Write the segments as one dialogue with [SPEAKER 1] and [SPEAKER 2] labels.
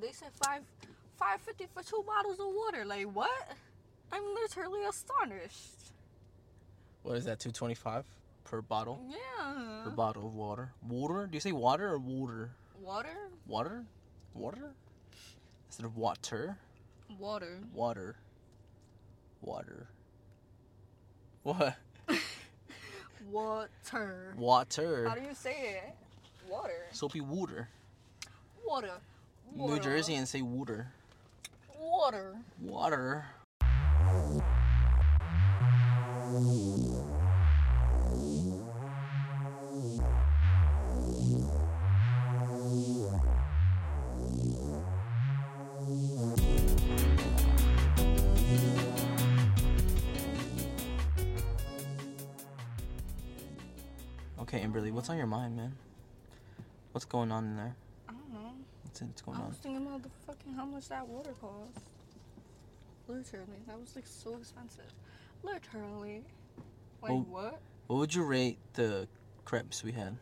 [SPEAKER 1] they said five five fifty for two bottles of water. Like what? I'm literally astonished.
[SPEAKER 2] What is that? Two twenty five per bottle.
[SPEAKER 1] Yeah.
[SPEAKER 2] Per bottle of water. Water? Do you say water or water?
[SPEAKER 1] Water?
[SPEAKER 2] Water? Water? Instead of water.
[SPEAKER 1] Water.
[SPEAKER 2] Water. Water. What?
[SPEAKER 1] Water.
[SPEAKER 2] Water.
[SPEAKER 1] How do you say it? Water.
[SPEAKER 2] Soapy water.
[SPEAKER 1] Water.
[SPEAKER 2] New Jersey and say water.
[SPEAKER 1] Water.
[SPEAKER 2] Water. Okay, Amberly, what's on your mind, man? What's going on in there?
[SPEAKER 1] I.
[SPEAKER 2] What's, going
[SPEAKER 1] I
[SPEAKER 2] on?
[SPEAKER 1] was thinking about the fucking how much that water cost. Literally, that was like so expensive. Literally. Like
[SPEAKER 2] Well-
[SPEAKER 1] what?
[SPEAKER 2] What would you rate the crepes we had?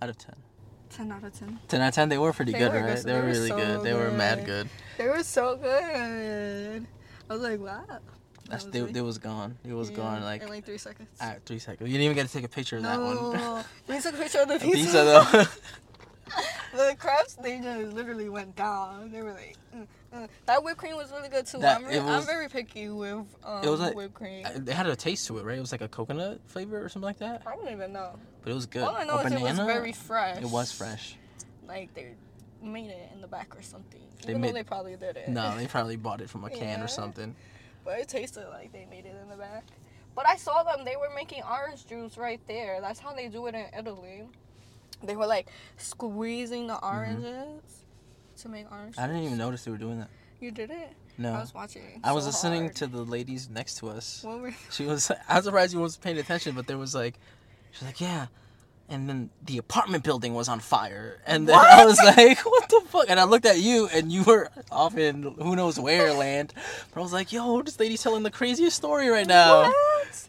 [SPEAKER 2] Out of 10.
[SPEAKER 1] Ten out of ten.
[SPEAKER 2] 10 out of 10, they were pretty
[SPEAKER 1] They
[SPEAKER 2] good,
[SPEAKER 1] were
[SPEAKER 2] right?
[SPEAKER 1] good.
[SPEAKER 2] They were
[SPEAKER 1] They were
[SPEAKER 2] really
[SPEAKER 1] so
[SPEAKER 2] good. They were mad
[SPEAKER 1] good.
[SPEAKER 2] good.
[SPEAKER 1] They were so good. I was like, wow.
[SPEAKER 2] That's,
[SPEAKER 1] was
[SPEAKER 2] they,
[SPEAKER 1] really-
[SPEAKER 2] they was gone. It was
[SPEAKER 1] Yeah,
[SPEAKER 2] gone like
[SPEAKER 1] in like three seconds.
[SPEAKER 2] at three seconds. You didn't even get to take a picture of that one.
[SPEAKER 1] no, we took a picture of the pizza.
[SPEAKER 2] pizza though.
[SPEAKER 1] the crepes, they just literally went down. They were like, mm, mm. that whipped cream was really good too.
[SPEAKER 2] That-
[SPEAKER 1] I'm, re-
[SPEAKER 2] it
[SPEAKER 1] I'm very picky with um,
[SPEAKER 2] It was like-
[SPEAKER 1] whipped cream.
[SPEAKER 2] it had a taste to it, right? It was like a coconut flavor or something like that.
[SPEAKER 1] I don't even know.
[SPEAKER 2] But it was good.
[SPEAKER 1] All I know
[SPEAKER 2] or
[SPEAKER 1] is it was very fresh.
[SPEAKER 2] It was fresh.
[SPEAKER 1] Like they made it in the back or something.
[SPEAKER 2] They
[SPEAKER 1] Even
[SPEAKER 2] made-
[SPEAKER 1] though they probably did it.
[SPEAKER 2] No, they probably bought it from a can
[SPEAKER 1] Yeah.
[SPEAKER 2] or something.
[SPEAKER 1] But it tasted like they made it in the back. But I saw them, they were making orange juice right there. That's how they do it in Italy. They were like squeezing the oranges to make orange
[SPEAKER 2] Mm-hmm. I didn't even notice they were doing that.
[SPEAKER 1] You did it?
[SPEAKER 2] No.
[SPEAKER 1] I was watching.
[SPEAKER 2] I was listening
[SPEAKER 1] hard.
[SPEAKER 2] to the ladies next to us.
[SPEAKER 1] What were
[SPEAKER 2] She was. I was surprised you wasn't paying attention, but there was like, she's like, yeah, and then the apartment building was on fire, and then I was like, what the fuck? And I looked at you, and you were off in who knows where land, but I was like, yo, this lady's telling the craziest story right now.
[SPEAKER 1] What?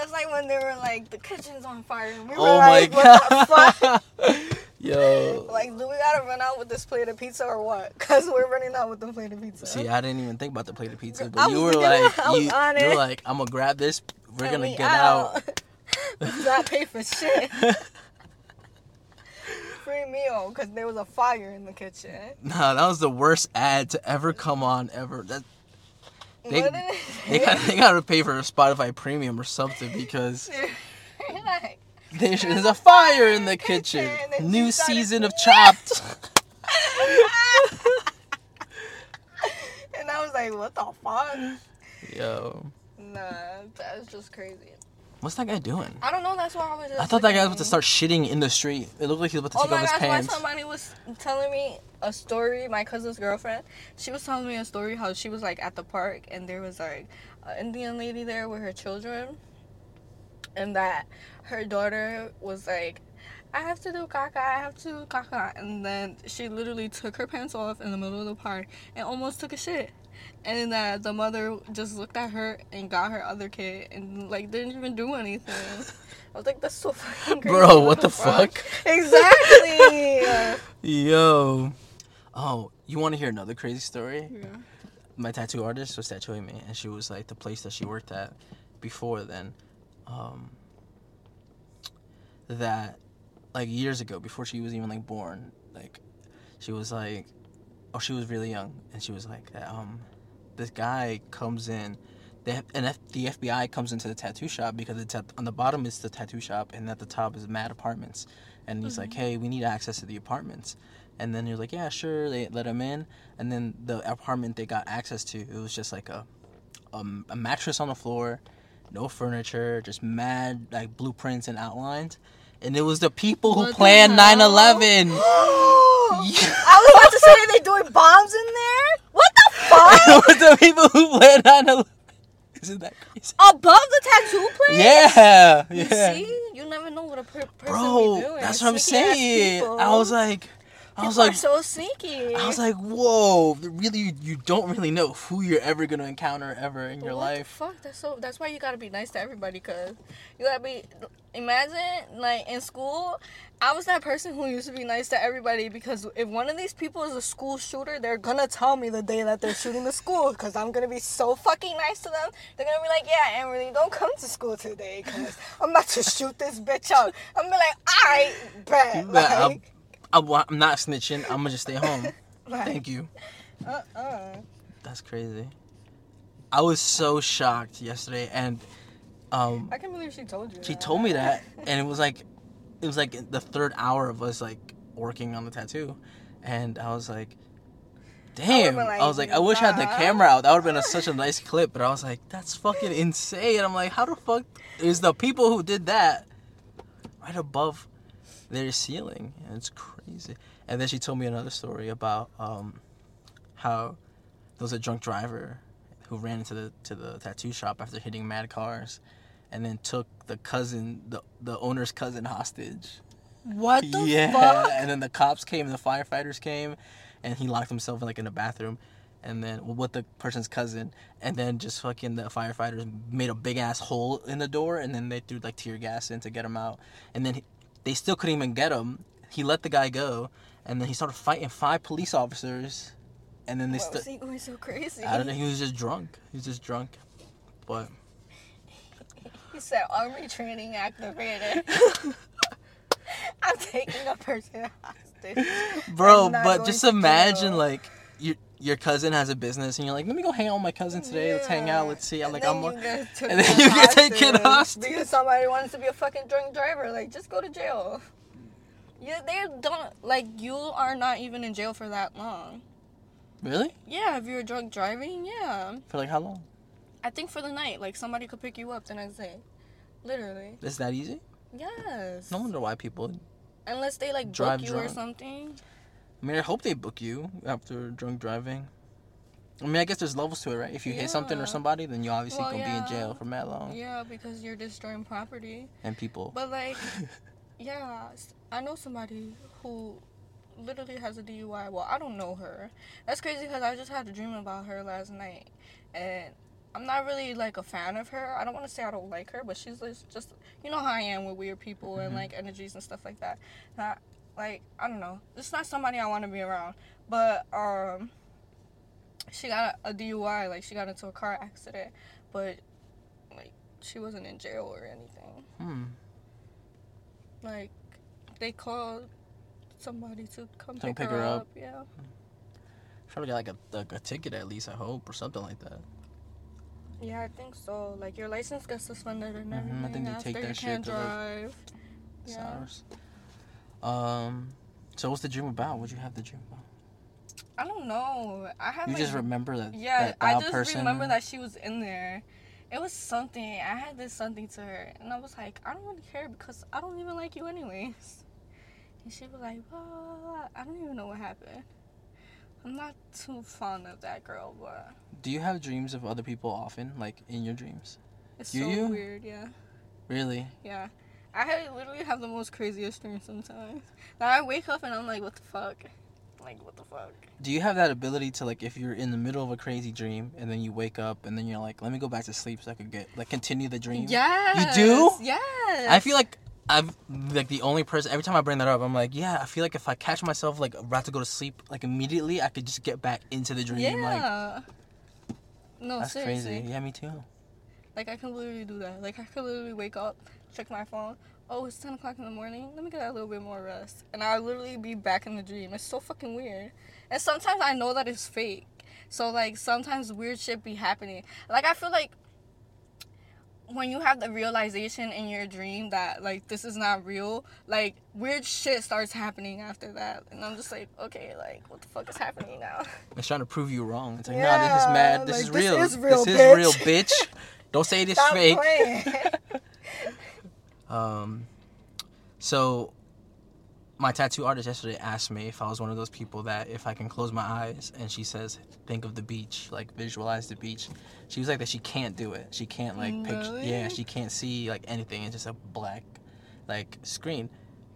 [SPEAKER 1] That's like when they were like, the kitchen's on fire. And we were
[SPEAKER 2] Oh
[SPEAKER 1] like,
[SPEAKER 2] my
[SPEAKER 1] what the fuck?
[SPEAKER 2] god, yo.
[SPEAKER 1] Like, do we gotta run out with this plate of pizza or what? Because we're running out with the plate of pizza.
[SPEAKER 2] See, I didn't even think about the plate of pizza, but you were like,
[SPEAKER 1] at- I was
[SPEAKER 2] you, you were like, I'm gonna grab this. We're
[SPEAKER 1] And
[SPEAKER 2] gonna
[SPEAKER 1] we
[SPEAKER 2] get out.
[SPEAKER 1] We not pay for shit. Free meal because there was a fire in the kitchen.
[SPEAKER 2] Nah, that was the worst ad to ever come on ever. That They-
[SPEAKER 1] What did it
[SPEAKER 2] they
[SPEAKER 1] say?
[SPEAKER 2] got they gotta pay for a Spotify Premium or something because
[SPEAKER 1] Like,
[SPEAKER 2] there's, there's a fire in the kitchen.
[SPEAKER 1] kitchen,
[SPEAKER 2] New season of Chopped.
[SPEAKER 1] and I was like, what the fuck?
[SPEAKER 2] Yo,
[SPEAKER 1] Nah, that's just crazy.
[SPEAKER 2] What's that guy doing?
[SPEAKER 1] I don't know. That's why I was. Just
[SPEAKER 2] I thought that guy was about to start shitting in the street. It looked like he was about to
[SPEAKER 1] Oh
[SPEAKER 2] take
[SPEAKER 1] my
[SPEAKER 2] off his pants.
[SPEAKER 1] gosh! Why
[SPEAKER 2] pants.
[SPEAKER 1] somebody was telling me a story. My cousin's girlfriend. She was telling me a story how she was like at the park and there was like an Indian lady there with her children, and that her daughter was like. I have to do caca, I have to do caca. And then she literally took her pants off in the middle of the park and almost took a shit. And then that the mother just looked at her and got her other kid and like didn't even do anything. I was like, that's so fucking crazy.
[SPEAKER 2] Bro, what the fuck?
[SPEAKER 1] Exactly.
[SPEAKER 2] Yo. Oh, you want to hear another crazy story?
[SPEAKER 1] yeah.
[SPEAKER 2] my tattoo artist was tattooing me, and she was like the place that she worked at before then. Um, that like years ago, before she was even like born, like she was like, oh, she was really young, and she was like, um, this guy comes in. The, and F, the FBI comes into the tattoo shop because it's at, on the bottom is the tattoo shop and at the top is Mad Apartments, and he's like, "Hey, we need access to the apartments," and then you're like, "Yeah, sure." They let him in, and then the apartment they got access to, it was just like a, um, a mattress on the floor, no furniture, just mad like blueprints and outlines, and it was the people who
[SPEAKER 1] What
[SPEAKER 2] planned 9/11.
[SPEAKER 1] I was about to say they doing bombs in there. What the fuck?
[SPEAKER 2] it was the people who planned 9/11. Isn't that crazy?
[SPEAKER 1] Above the tattoo place?
[SPEAKER 2] Yeah,
[SPEAKER 1] You
[SPEAKER 2] yeah.
[SPEAKER 1] see, you never know what a per- person
[SPEAKER 2] Bro,
[SPEAKER 1] be doing.
[SPEAKER 2] that's what I'm saying. I was like, I was like,
[SPEAKER 1] so sneaky.
[SPEAKER 2] I was like, whoa! Really, you, don't really know who you're ever gonna encounter ever in your life.
[SPEAKER 1] Fuck, that's so. That's why you gotta be nice to everybody, cause you gotta be. Imagine like in school, I was that person who used to be nice to everybody because if one of these people is a school shooter, they're gonna tell me the day that they're shooting the school, cause I'm gonna be so fucking nice to them. They're gonna be like, yeah, Emily, don't come to school today, cause I'm about to shoot this bitch up. I'm gonna be like, alright, bet.
[SPEAKER 2] But
[SPEAKER 1] Like,
[SPEAKER 2] I'm, I'm not snitching. I'm gonna just stay home.
[SPEAKER 1] like,
[SPEAKER 2] Thank you.
[SPEAKER 1] uh-uh.
[SPEAKER 2] That's crazy. I was so shocked yesterday, and um,
[SPEAKER 1] I can't believe she told you.
[SPEAKER 2] she
[SPEAKER 1] that.
[SPEAKER 2] told me that, and it was like, it was like the third hour of us like working on the tattoo, and I was like, damn. I,
[SPEAKER 1] like,
[SPEAKER 2] was like, I wish I had the camera out. That would have been a, such a nice clip. But I was like, that's fucking insane. I'm like, how the fuck is the people who did that right above their ceiling? And it's crazy. And then she told me another story about um, how there was a drunk driver who ran into the to the tattoo shop after hitting mad cars, and then took the cousin, the the owner's cousin, hostage.
[SPEAKER 1] What the
[SPEAKER 2] yeah,
[SPEAKER 1] fuck?
[SPEAKER 2] and then the cops came, and the firefighters came, and he locked himself in like in a bathroom, and then with the person's cousin, and then just fucking the firefighters made a big ass hole in the door, and then they threw like tear gas in to get him out, and then he, they still couldn't even get him. He let the guy go, and then he started fighting five police officers, and then they still.
[SPEAKER 1] he going so crazy?
[SPEAKER 2] I don't know. He was just drunk. He was just drunk, but
[SPEAKER 1] He said army training activated. I'm taking a person hostage.
[SPEAKER 2] bro. But just imagine like your your cousin has a business, and you're like, let me go hang out with my cousin today. Let's hang out. Let's see. I'm
[SPEAKER 1] And
[SPEAKER 2] like, I'm.
[SPEAKER 1] you
[SPEAKER 2] a-
[SPEAKER 1] get
[SPEAKER 2] and then you get taken hostage.
[SPEAKER 1] because somebody wants to be a fucking drunk driver. Like, just go to jail. Yeah, they don't like you are not even in jail for that long.
[SPEAKER 2] Really?
[SPEAKER 1] Yeah, if you're drunk driving, yeah.
[SPEAKER 2] For like how long?
[SPEAKER 1] I think for the night, like somebody could pick you up the next day. Literally.
[SPEAKER 2] Is that easy?
[SPEAKER 1] Yes.
[SPEAKER 2] No wonder why people.
[SPEAKER 1] Unless they like
[SPEAKER 2] Drive
[SPEAKER 1] book you or something.
[SPEAKER 2] I mean, I hope they book you after drunk driving. I mean, I guess there's levels to it, right? If you hit something or somebody, then you obviously
[SPEAKER 1] Well,
[SPEAKER 2] gonna be in jail for mad long.
[SPEAKER 1] Yeah, because you're destroying property.
[SPEAKER 2] And people.
[SPEAKER 1] But like, yeah, I know somebody who literally has a DUI. Well, I don't know her. That's crazy because I just had a dream about her last night, and I'm not really like a fan of her. I don't want to say I don't like her, but she's just, just you know how I am with weird people and
[SPEAKER 2] Mhm.
[SPEAKER 1] like energies and stuff like that. Not like I don't know. It's not somebody I want to be around. But um, she got a DUI. Like she got into a car accident, but like she wasn't in jail or anything.
[SPEAKER 2] hmm.
[SPEAKER 1] Like they called somebody to come
[SPEAKER 2] Come
[SPEAKER 1] pick,
[SPEAKER 2] pick
[SPEAKER 1] her,
[SPEAKER 2] her
[SPEAKER 1] up.
[SPEAKER 2] up.
[SPEAKER 1] Yeah.
[SPEAKER 2] Try to get like a, like a ticket at least, I hope, or something like that.
[SPEAKER 1] Yeah, I think so. Like your license gets suspended and
[SPEAKER 2] Mhm, I
[SPEAKER 1] everything
[SPEAKER 2] think they
[SPEAKER 1] after
[SPEAKER 2] take
[SPEAKER 1] you
[SPEAKER 2] that shit
[SPEAKER 1] can't
[SPEAKER 2] to, like,
[SPEAKER 1] drive. Yeah.
[SPEAKER 2] Um. So what's the dream about? What'd you have the dream about?
[SPEAKER 1] I don't know. I have
[SPEAKER 2] You
[SPEAKER 1] like,
[SPEAKER 2] just remember that.
[SPEAKER 1] yeah.
[SPEAKER 2] that
[SPEAKER 1] I just
[SPEAKER 2] person?
[SPEAKER 1] remember that she was in there. It was something. I had this something to her, and I was like, I don't really care because I don't even like you anyways. And she was like, well, I don't even know what happened. I'm not too fond of that girl, but
[SPEAKER 2] Do you have dreams of other people often, like in your dreams?
[SPEAKER 1] it's
[SPEAKER 2] Do
[SPEAKER 1] so
[SPEAKER 2] you?
[SPEAKER 1] weird. Yeah.
[SPEAKER 2] Really?
[SPEAKER 1] Yeah. I literally have the most craziest dreams sometimes. Like I wake up and I'm like, what the fuck? Like, what the fuck?
[SPEAKER 2] Do you have that ability to like if you're in the middle of a crazy dream and then you wake up and then you're like, let me go back to sleep so I could get like continue the dream?
[SPEAKER 1] Yes.
[SPEAKER 2] You do?
[SPEAKER 1] Yes.
[SPEAKER 2] I feel like I'm like the only person every time I bring that up, I'm like, yeah, I feel like if I catch myself like about to go to sleep like immediately, I could just get back into the dream. Like
[SPEAKER 1] Yeah. no,
[SPEAKER 2] that's
[SPEAKER 1] seriously.
[SPEAKER 2] crazy. Yeah, me too.
[SPEAKER 1] Like I can literally do that. Like I could literally wake up, check my phone. Oh, it's ten o'clock in the morning. Let me get a little bit more rest, and I'll literally be back in the dream. It's so fucking weird. And sometimes I know that it's fake. So like sometimes weird shit be happening. Like I feel like when you have the realization in your dream that like this is not real, like weird shit starts happening after that, and I'm just like, okay, like what the fuck is happening now?
[SPEAKER 2] It's trying to prove you wrong. It's like, nah, this is mad. This
[SPEAKER 1] like,
[SPEAKER 2] is
[SPEAKER 1] this
[SPEAKER 2] real.
[SPEAKER 1] is real,
[SPEAKER 2] This is real,
[SPEAKER 1] bitch.
[SPEAKER 2] Don't say this
[SPEAKER 1] Stop
[SPEAKER 2] fake. Um, so my tattoo artist yesterday asked me if I was one of those people that if I can close my eyes and she says think of the beach, like visualize the beach. She was like that she can't do it. She can't like picture. Yeah, she can't see like anything. It's just a black like screen.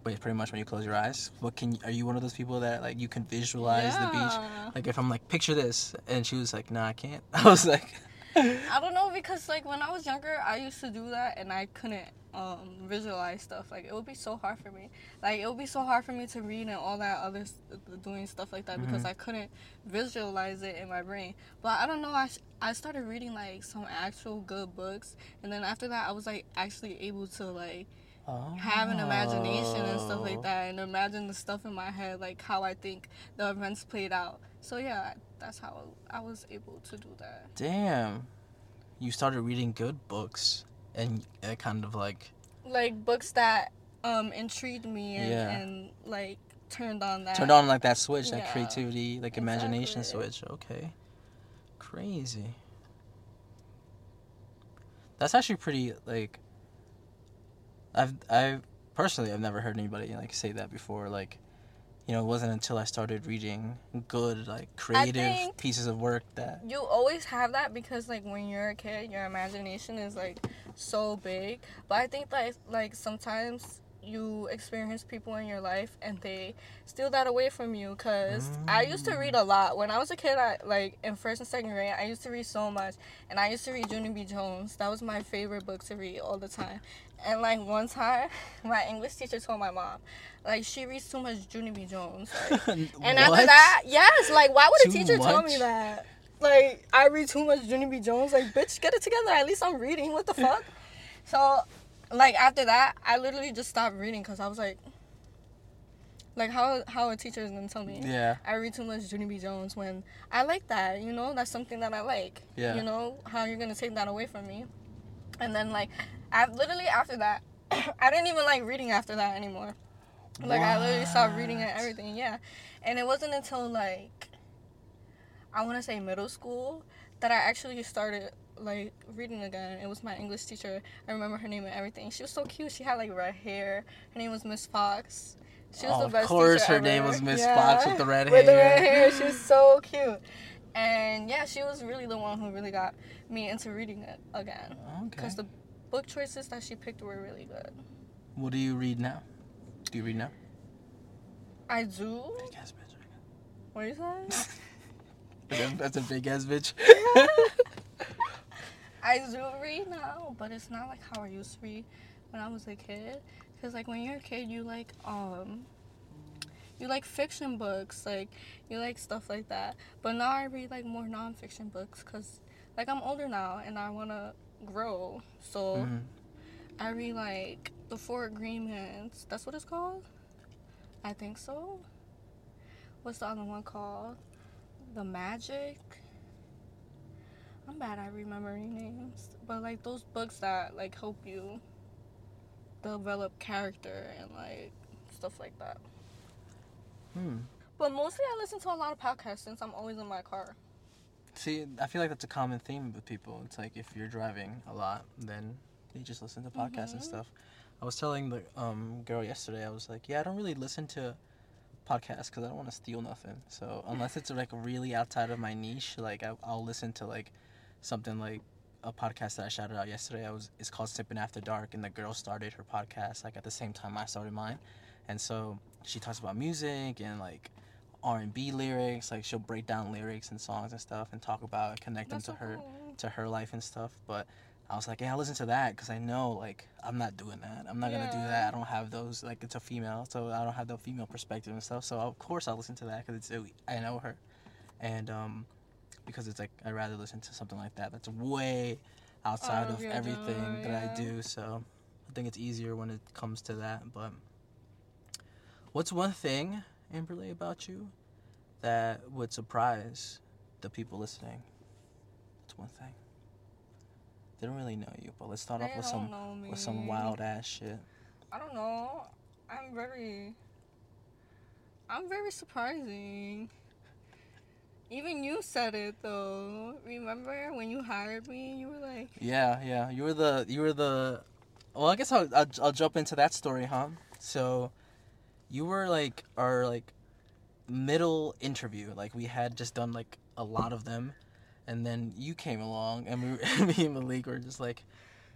[SPEAKER 2] Wait, pretty much when you close your eyes. What can are you one of those people that like you can visualize the beach? Like if I'm like picture this, and she was like, Nah, I can't. I was like,
[SPEAKER 1] I don't know because like when I was younger, I used to do that and I couldn't um, visualize stuff. Like it would be so hard for me. Like it would be so hard for me to read and all that other s- doing stuff like that because
[SPEAKER 2] Mhm.
[SPEAKER 1] I couldn't visualize it in my brain. But I don't know. I sh- I started reading like some actual good books, and then after that, I was like actually able to like
[SPEAKER 2] oh.
[SPEAKER 1] have an imagination and stuff like that, and imagine the stuff in my head, like how I think the events played out. So yeah, that's how I was able to do that.
[SPEAKER 2] Damn, you started reading good books, and it kind of like
[SPEAKER 1] like books that um intrigued me and,
[SPEAKER 2] Yeah.
[SPEAKER 1] and like turned on that
[SPEAKER 2] turned on like that switch, that creativity, like imagination switch. Okay, crazy. That's actually pretty like. I've I personally I've never heard anybody like say that before. Like, you know, it wasn't until I started reading good like creative pieces of work that.
[SPEAKER 1] you always have that because like when you're a kid your imagination is like so big but i think like like sometimes you experience people in your life and they steal that away from you because i used to read a lot when i was a kid I, like in first and second grade i used to read so much and i used to read junie b jones that was my favorite book to read all the time and like one time my english teacher told my mom like she reads too much junie b jones like, and after that, yes, like why would a
[SPEAKER 2] Too
[SPEAKER 1] teacher tell me that? Like I read too much Junie B. Jones. Like bitch, get it together. At least I'm reading. What the fuck? so, like after that, I literally just stopped reading because I was like, like how how a teacher is gonna tell me
[SPEAKER 2] Yeah.
[SPEAKER 1] I read too much Junie B. Jones when I like that. You know, that's something that I like.
[SPEAKER 2] Yeah.
[SPEAKER 1] You know how you're gonna take that away from me? And then like, I literally after that, I didn't even like reading after that anymore. Like I literally stopped reading and everything. Yeah, and it wasn't until like, I want to say middle school that I actually started like reading again. It was my English teacher. I remember her name and everything. She was so cute. She had like red hair. Her name was Miss Fox. She was
[SPEAKER 2] Oh,
[SPEAKER 1] the
[SPEAKER 2] of
[SPEAKER 1] best
[SPEAKER 2] course
[SPEAKER 1] teacher
[SPEAKER 2] her name was Miss
[SPEAKER 1] Yeah.
[SPEAKER 2] Fox with the red
[SPEAKER 1] With the
[SPEAKER 2] hair.
[SPEAKER 1] red hair. She was so cute. And yeah, she was really the one who really got me into reading it again.
[SPEAKER 2] Okay.
[SPEAKER 1] Because the book choices that she picked were really good.
[SPEAKER 2] What do you read now? Do you read now?
[SPEAKER 1] I do.
[SPEAKER 2] Big ass bitch.
[SPEAKER 1] What are you saying?
[SPEAKER 2] That's a big ass bitch.
[SPEAKER 1] I do read now, but it's not like how I used to read when I was a kid. Cause like when you're a kid, you like um, you like fiction books, like you like stuff like that. But now I read like more nonfiction books, cause like I'm older now and I wanna grow. So
[SPEAKER 2] Mhm.
[SPEAKER 1] I read like the Four Agreements. That's what it's called. I think so. What's the other one called? The Magic. I'm bad at remembering names, but like those books that like help you develop character and like stuff like that.
[SPEAKER 2] Hmm.
[SPEAKER 1] But mostly I listen to a lot of podcasts since I'm always in my car.
[SPEAKER 2] See, I feel like that's a common theme with people. It's like if you're driving a lot, then you just listen to podcasts and
[SPEAKER 1] Mhm.
[SPEAKER 2] stuff. I was telling the um, girl yesterday, I was like, yeah, I don't really listen to podcasts because I don't want to steal nothing. So unless it's like really outside of my niche, like I, I'll listen to like something like a podcast that I shouted out yesterday. I was it's called Sipping After Dark, and the girl started her podcast like at the same time I started mine, and so she talks about music and like R and B lyrics. Like she'll break down lyrics and songs and stuff and talk about connect
[SPEAKER 1] That's
[SPEAKER 2] them
[SPEAKER 1] so
[SPEAKER 2] to her
[SPEAKER 1] cool.
[SPEAKER 2] to her life and stuff. But I was like, yeah, I'll listen to that because I know like I'm not doing that. I'm not gonna do that. I don't have those like it's a female, so I don't have the female perspective and stuff. So of course I'll listen to that because it's I know her, and um, because it's like I'd rather listen to something like that that's way outside
[SPEAKER 1] Out of
[SPEAKER 2] everything
[SPEAKER 1] genre,
[SPEAKER 2] that I do. So I think it's easier when it comes to that. But what's one thing, Amberly, about you that would surprise the people listening? What's one thing? They don't really know you, but let's start off with some with some wild ass shit.
[SPEAKER 1] I don't know. I'm very. I'm very surprising. Even you said it though. Remember when you hired me? You were like,
[SPEAKER 2] Yeah, yeah. You were the you were the. Well, I guess I'll I'll, I'll jump into that story, huh? So, you were like our like middle interview. Like we had just done like a lot of them, and then you came along, and we me and Malik were just like,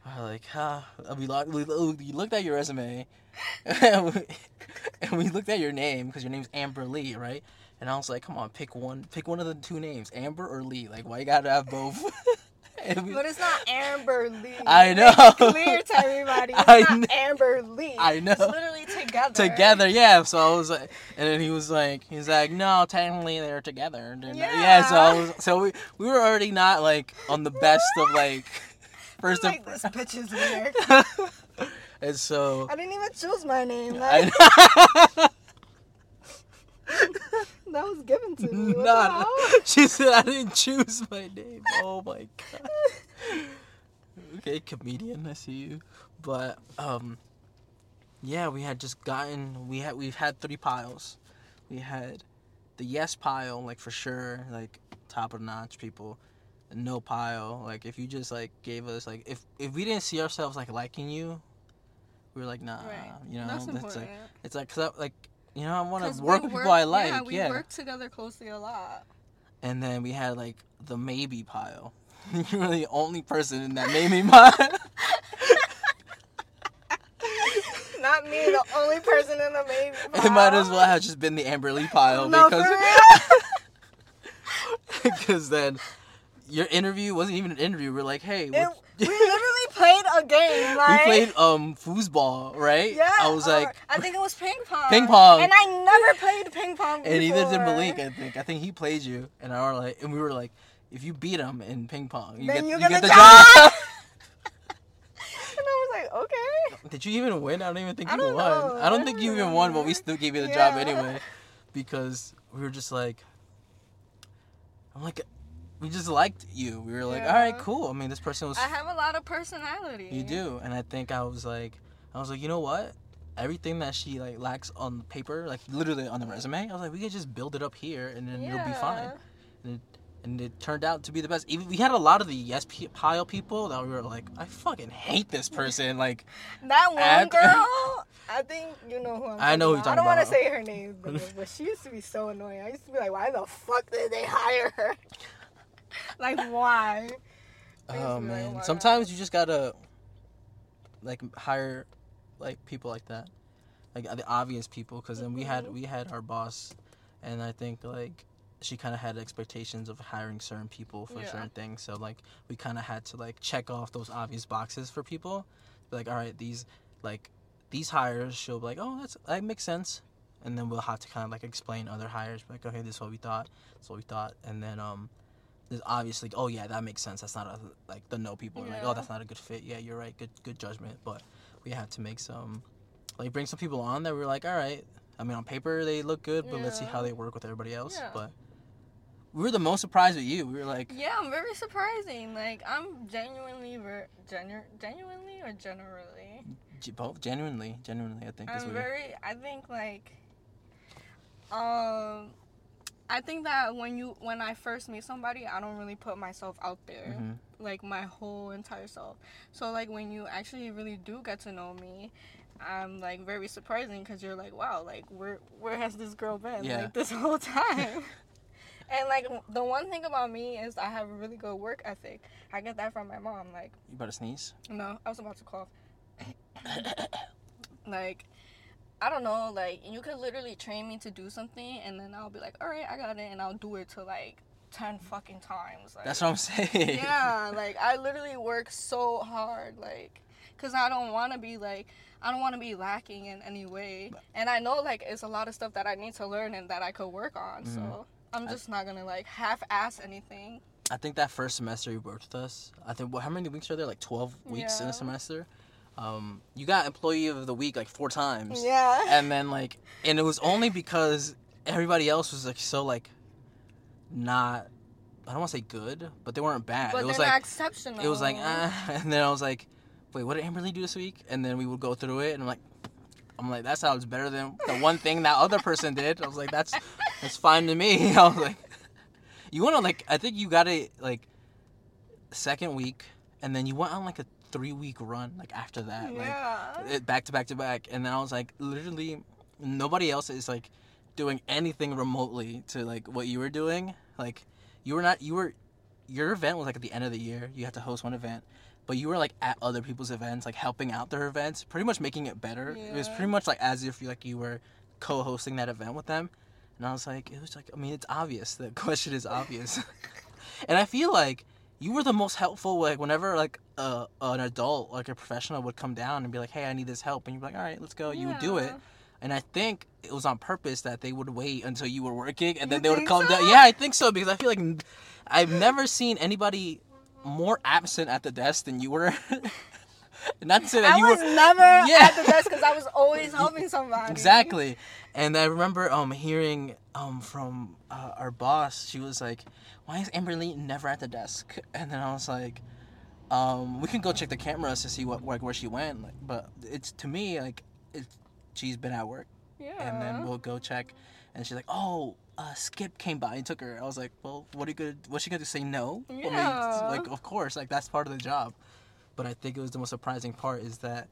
[SPEAKER 2] I like, huh? We, lo- we, lo- we looked at your resume, and we, and we looked at your name because your name's Amber Lee, right? And I was like, come on, pick one, pick one of the two names, Amber or Lee. Like, why you gotta have both? We-
[SPEAKER 1] But it's not Amber Lee.
[SPEAKER 2] I know.
[SPEAKER 1] clear to everybody. It's
[SPEAKER 2] I
[SPEAKER 1] not
[SPEAKER 2] know.
[SPEAKER 1] Amber Lee.
[SPEAKER 2] I know.
[SPEAKER 1] It's literally together.
[SPEAKER 2] together, yeah. So I was like, and then he was like, he's like, no, technically they're together. And then- yeah. So I was, so we we were already not like on the best of like first
[SPEAKER 1] I'm like,
[SPEAKER 2] of,
[SPEAKER 1] this bitch is weird.
[SPEAKER 2] and so
[SPEAKER 1] I didn't even choose my name.
[SPEAKER 2] I
[SPEAKER 1] Like, that was given to me. What
[SPEAKER 2] Nah,
[SPEAKER 1] the
[SPEAKER 2] nah.
[SPEAKER 1] hell?
[SPEAKER 2] she said I didn't choose my name. Oh my god. Okay, comedian, I see you. But um yeah, we had just gotten we had we've had three piles. We had the yes pile, like for sure, like top of the notch people. The no pile, like if you just like gave us like if if we didn't see ourselves like liking you, we were like nah,
[SPEAKER 1] Right.
[SPEAKER 2] you know.
[SPEAKER 1] That's important.
[SPEAKER 2] like it's like cause I, like you know I want to work with people I like.
[SPEAKER 1] Yeah, we
[SPEAKER 2] yeah.
[SPEAKER 1] work together closely a lot.
[SPEAKER 2] And then we had like the maybe pile. you were the only person in that maybe pile.
[SPEAKER 1] Not me, the only person in the maybe. Pile.
[SPEAKER 2] It might as well have just been the Amber Lee pile
[SPEAKER 1] No,
[SPEAKER 2] because because then your interview wasn't even an interview. We're like, hey,
[SPEAKER 1] It, we played a game.
[SPEAKER 2] we played um foosball, right?
[SPEAKER 1] Yeah,
[SPEAKER 2] I was
[SPEAKER 1] or-
[SPEAKER 2] like,
[SPEAKER 1] I think it was ping pong.
[SPEAKER 2] Ping pong.
[SPEAKER 1] And I never played ping pong.
[SPEAKER 2] and neither did
[SPEAKER 1] before.
[SPEAKER 2] Malik. I think I think he played you, and I were like, and we were like, if you beat him in ping pong, you
[SPEAKER 1] Then
[SPEAKER 2] get
[SPEAKER 1] you get the job. And I was like, okay.
[SPEAKER 2] Did you even win? I don't even think
[SPEAKER 1] I
[SPEAKER 2] you won.
[SPEAKER 1] know.
[SPEAKER 2] I don't think you even won, but we still gave you the job anyway, because we were just like, I'm like, we just liked you. We were like, all right, cool. I mean, this person was.
[SPEAKER 1] I have a lot of personality.
[SPEAKER 2] You do, and I think I was like, I was like, you know what? Everything that she like lacks on paper, like literally on the resume, I was like, we could just build it up here, and then it'll be fine.
[SPEAKER 1] Yeah.
[SPEAKER 2] And it turned out to be the best. Even we had a lot of the yes pile people that we were like, I fucking hate this person. Like,
[SPEAKER 1] That one
[SPEAKER 2] At-
[SPEAKER 1] girl, I think you know who I'm
[SPEAKER 2] I know who you're
[SPEAKER 1] about. I don't want to say her name, but, but she used to be so annoying. I used to be like, why the fuck did they hire her? like, why? I used to
[SPEAKER 2] oh man,
[SPEAKER 1] "Why?"
[SPEAKER 2] sometimes you just gotta like hire like people like that, like the obvious people. Because then we had
[SPEAKER 1] Mhm.
[SPEAKER 2] we had our boss, and I think like she kind of had expectations of hiring certain people for
[SPEAKER 1] Yeah.
[SPEAKER 2] certain things. So like we kind of had to like check off those obvious boxes for people. Like, all right, these like these hires, she'll be like, oh, that's that makes sense. And then we'll have to kind of like explain other hires, like, okay, this is what we thought, this is what we thought, and then um, there's obviously, oh yeah, that makes sense. That's not a, like the no people are like, oh, that's not a good fit. Yeah, you're right, good good judgment. But we had to make some, like, bring some people on that we were like, all right. I mean, on paper they look good, but let's see how they work with everybody else.
[SPEAKER 1] Yeah.
[SPEAKER 2] But we were the most surprised with you. We were like,
[SPEAKER 1] Yeah, I'm very surprising. Like, I'm genuinely, ver- genu- genuinely or generally.
[SPEAKER 2] G- both genuinely, genuinely, I think is
[SPEAKER 1] I'm very. I think like, um, I think that when you when I first meet somebody, I don't really put myself out there,
[SPEAKER 2] hmm
[SPEAKER 1] like my whole entire self. So like when you actually really do get to know me. I'm like very surprising because you're like, wow, like where where has this girl been
[SPEAKER 2] Yeah.
[SPEAKER 1] like this whole time? and like the one thing about me is I have a really good work ethic. I get that from my mom. Like,
[SPEAKER 2] You about to sneeze?
[SPEAKER 1] no, I was about to cough. like I don't know, like you could literally train me to do something and then I'll be like, Alright, I got it and I'll do it to like ten fucking times. Like
[SPEAKER 2] That's what I'm saying.
[SPEAKER 1] Yeah, like I literally work so hard, like cause I don't wanna be like I don't want to be lacking in any way, and I know like it's a lot of stuff that I need to learn and that I could work on. So
[SPEAKER 2] Mhm.
[SPEAKER 1] I'm just not gonna like half-ass anything.
[SPEAKER 2] I think that first semester you worked with us, I think what, how many weeks are there? Like twelve weeks in a semester. Um, you got employee of the week like four times,
[SPEAKER 1] Yeah.
[SPEAKER 2] and then like, and it was only because everybody else was like so like, not. I don't want to say good, but they weren't bad.
[SPEAKER 1] but
[SPEAKER 2] it was like
[SPEAKER 1] exceptional.
[SPEAKER 2] it was like, ah, and then I was like, wait, what did Amberly do this week? And then we would go through it, and I'm like, I'm like, that sounds better than the one thing that other person did. I was like, that's that's fine to me. I was like, you want to like, I think you got it like second week, and then you went on like a three week run like after that,
[SPEAKER 1] yeah.
[SPEAKER 2] like back to back to back, and then I was like, literally, nobody else is like doing anything remotely to like what you were doing. Like, you were not, you were, your event was like at the end of the year. You had to host one event. but you were like at other people's events, like helping out their events, pretty much making it better. It was pretty much like as if you like you were co-hosting that event with them. And I was like, it was like, I mean, it's obvious. The question is obvious. and I feel like you were the most helpful. Like whenever like an adult, like a professional, would come down and be like, hey, I need this help, and you'd be like, all right, let's go. You would do it. And I think it was on purpose that they would wait until you were working, and then they would come
[SPEAKER 1] so?
[SPEAKER 2] down. Yeah, I think so because I feel like I've never seen anybody more absent at the desk than you were. Not to say that
[SPEAKER 1] I
[SPEAKER 2] you
[SPEAKER 1] was
[SPEAKER 2] were
[SPEAKER 1] never
[SPEAKER 2] Yeah.
[SPEAKER 1] at the desk because I was always helping somebody.
[SPEAKER 2] exactly. And I remember um hearing um from uh, our boss. She was like, "Why is Amberly never at the desk?" And then I was like, um, "We can go check the cameras to see what like where she went." Like, but it's to me like it's she's been at work
[SPEAKER 1] Yeah.
[SPEAKER 2] and then we'll go check. And she's like, "Oh, uh, Skip came by and took her." I was like, "Well, what are you gonna? What's she gonna do? Say no?" I mean, it's
[SPEAKER 1] Yeah.
[SPEAKER 2] like, of course, like that's part of the job. But I think it was the most surprising part is that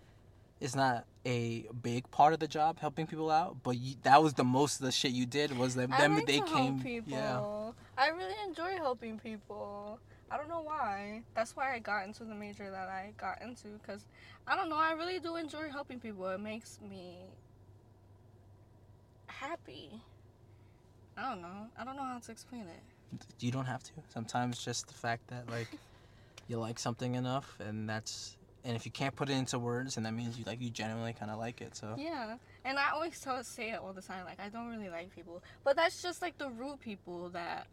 [SPEAKER 2] it's not a big part of the job helping people out, but you, that was the most of the shit you did was them.
[SPEAKER 1] I
[SPEAKER 2] them
[SPEAKER 1] like
[SPEAKER 2] they
[SPEAKER 1] to
[SPEAKER 2] came.
[SPEAKER 1] help people.
[SPEAKER 2] Yeah,
[SPEAKER 1] I really enjoy helping people. I don't know why. That's why I got into the major that I got into because I don't know. I really do enjoy helping people. It makes me happy. I don't know. I don't know how to explain it.
[SPEAKER 2] you don't have to. Sometimes just the fact that like you like something enough, and that's and if you can't put it into words, and that means you like you genuinely kind of like it. So
[SPEAKER 1] Yeah, and I always tell say it all the time. Like I don't really like people, but that's just like the rude people that,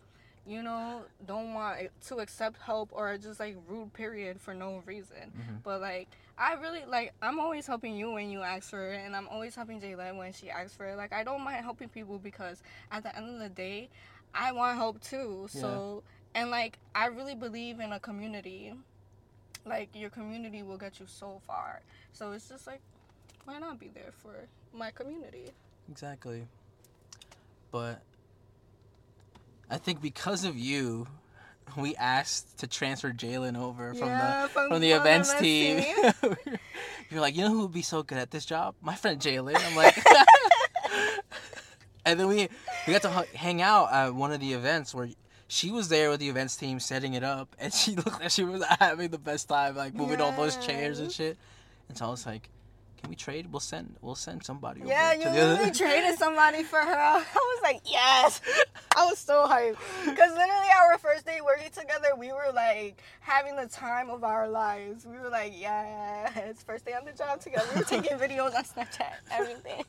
[SPEAKER 1] you know, don't want to accept help or just like rude period for no reason.
[SPEAKER 2] Mhm.
[SPEAKER 1] But like I really like I'm always helping you when you ask for it, and I'm always helping Jalen when she asks for it. Like I don't mind helping people because at the end of the day, I want help too. So and like I really believe in a community. Like your community will get you so far. So it's just like why not be there for my community?
[SPEAKER 2] Exactly. But I think because of you, we asked to transfer Jalen over from the
[SPEAKER 1] from,
[SPEAKER 2] from the events team. You're like, you know who would be so good at this job? My friend Jalen. I'm like, and then we we got to hu- hang out at one of the events where she was there with the events team setting it up, and she looked like she was having the best time, like moving all those chairs and shit. And so I was like, can we trade? We'll send we'll send somebody.
[SPEAKER 1] yeah,
[SPEAKER 2] over
[SPEAKER 1] you
[SPEAKER 2] to the other-
[SPEAKER 1] literally traded somebody for her. I was like, yes. I was so hyped. Because literally our first day working together, we were like having the time of our lives. We were like, yeah, it's first day on the job together. We were taking videos on Snapchat, everything.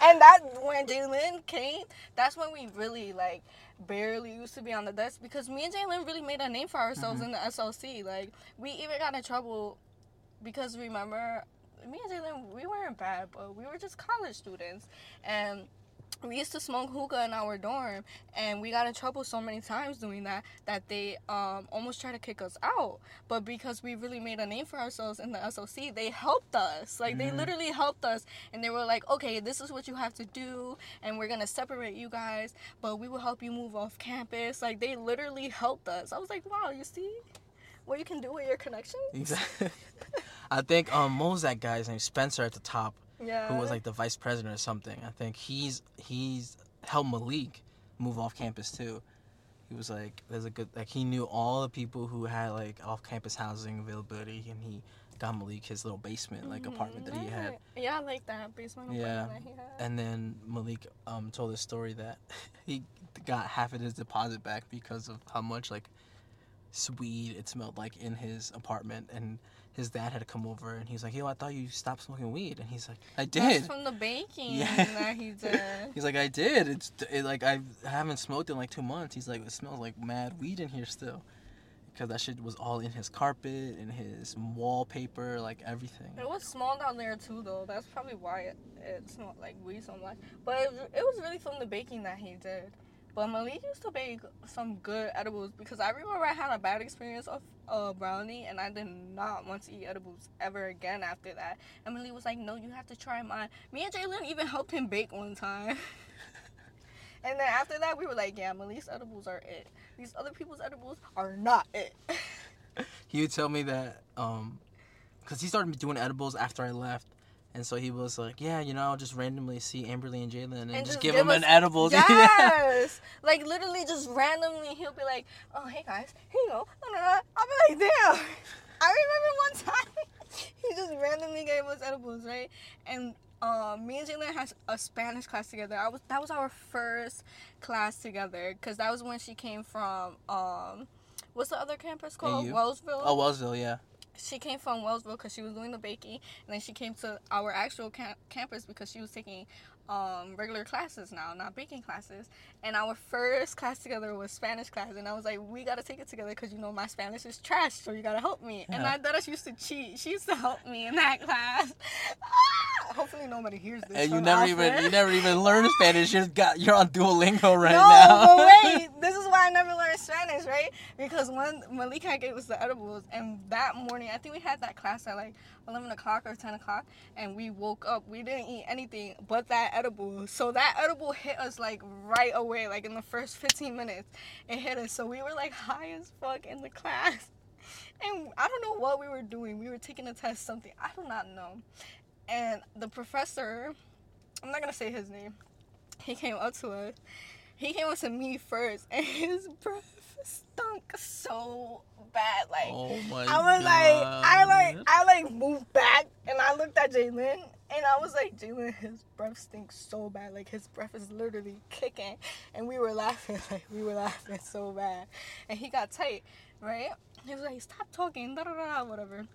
[SPEAKER 1] And that when Jalen came, that's when we really like barely used to be on the desk because me and Jalen really made a name for ourselves mm-hmm. in the SLC. Like we even got in trouble because remember me and Jalen we weren't bad, but we were just college students and we used to smoke hookah in our dorm and we got in trouble so many times doing that that they um, almost tried to kick us out but because we really made a name for ourselves in the soc they helped us like they
[SPEAKER 2] Mhm.
[SPEAKER 1] literally helped us and they were like okay this is what you have to do and we're gonna separate you guys but we will help you move off campus like they literally helped us i was like wow you see what you can do with your connections
[SPEAKER 2] Exactly. I think um what was that guy's name? Spencer at the top,
[SPEAKER 1] yeah
[SPEAKER 2] who was like the vice president or something. I think he's he's helped Malik move off campus too. He was like there's a good like he knew all the people who had like off campus housing availability and he got Malik his little basement like apartment that he had.
[SPEAKER 1] Yeah like that basement
[SPEAKER 2] Yeah.
[SPEAKER 1] apartment that he had
[SPEAKER 2] And then Malik um told a story that he got half of his deposit back because of how much like weed it smelled like in his apartment and his dad had to come over and he's like, Yo, I thought you stopped smoking weed and he's like, I did."
[SPEAKER 1] That's from the baking
[SPEAKER 2] Yeah.
[SPEAKER 1] that he did.
[SPEAKER 2] He's like, I did. It's it, like I haven't smoked in like two months. He's like, it smells like mad weed in here still, because that shit was all in his carpet, in his wallpaper, like everything.
[SPEAKER 1] It was small down there too, though. That's probably why it, it smelled like weed so much. But it, it was really from the baking that he did. But Malik used to bake some good edibles because I remember I had a bad experience of uh, brownie and I did not want to eat edibles ever again after that. And Malik was like, "No, you have to try mine." Me and Jalen even helped him bake one time. and then after that, we were like, "Yeah, Malik's edibles are it. These other people's edibles are not it."
[SPEAKER 2] he would tell me that um because he started doing edibles after i left and so he was like yeah you know i'll just randomly see amberly and jalen and,
[SPEAKER 1] And
[SPEAKER 2] just give
[SPEAKER 1] give
[SPEAKER 2] them an edible."
[SPEAKER 1] Yes. like literally just randomly he'll be like, Oh hey guys, here you go. No, no, no. I'll be like, damn. I remember one time he just randomly gave us edibles, right? And um, me and Jalen had a Spanish class together. I was that was our first class together because that was when she came from um, what's the other campus called?
[SPEAKER 2] AU?
[SPEAKER 1] Wellsville.
[SPEAKER 2] Oh, Wellsville, yeah.
[SPEAKER 1] She came from Wellsville because she was doing the baking, and then she came to our actual camp- campus because she was taking um, regular classes now, not baking classes. And our first class together was Spanish class, and I was like, we gotta take it together because you know my Spanish is trash, so you gotta help me. And
[SPEAKER 2] Yeah.
[SPEAKER 1] I thought she used to cheat. She used to help me in that class. Ah! Hopefully nobody hears this.
[SPEAKER 2] And you
[SPEAKER 1] from
[SPEAKER 2] never even
[SPEAKER 1] Alfred.
[SPEAKER 2] you never even learned Spanish. You're got you're on Duolingo right
[SPEAKER 1] no,
[SPEAKER 2] now.
[SPEAKER 1] but wait, this is why I never learned Spanish, right? Because when Malika gave us the edibles, and that morning I think we had that class at like eleven o'clock or ten o'clock, and we woke up. We didn't eat anything but that edible. So that edible hit us like right away, like in the first fifteen minutes, it hit us. So we were like high as fuck in the class. And I don't know what we were doing. We were taking a test, something. I do not know. And the professor, I'm not gonna say his name. He came up to us. He came up to me first, and his breath stunk so bad. Like
[SPEAKER 2] oh my
[SPEAKER 1] I was like, I like, I like moved back, and I looked at Jalen, and I was like, Jalen, his breath stinks so bad. Like his breath is literally kicking, and we were laughing, like we were laughing so bad, and he got tight, right? He was like, stop talking, da da da, whatever.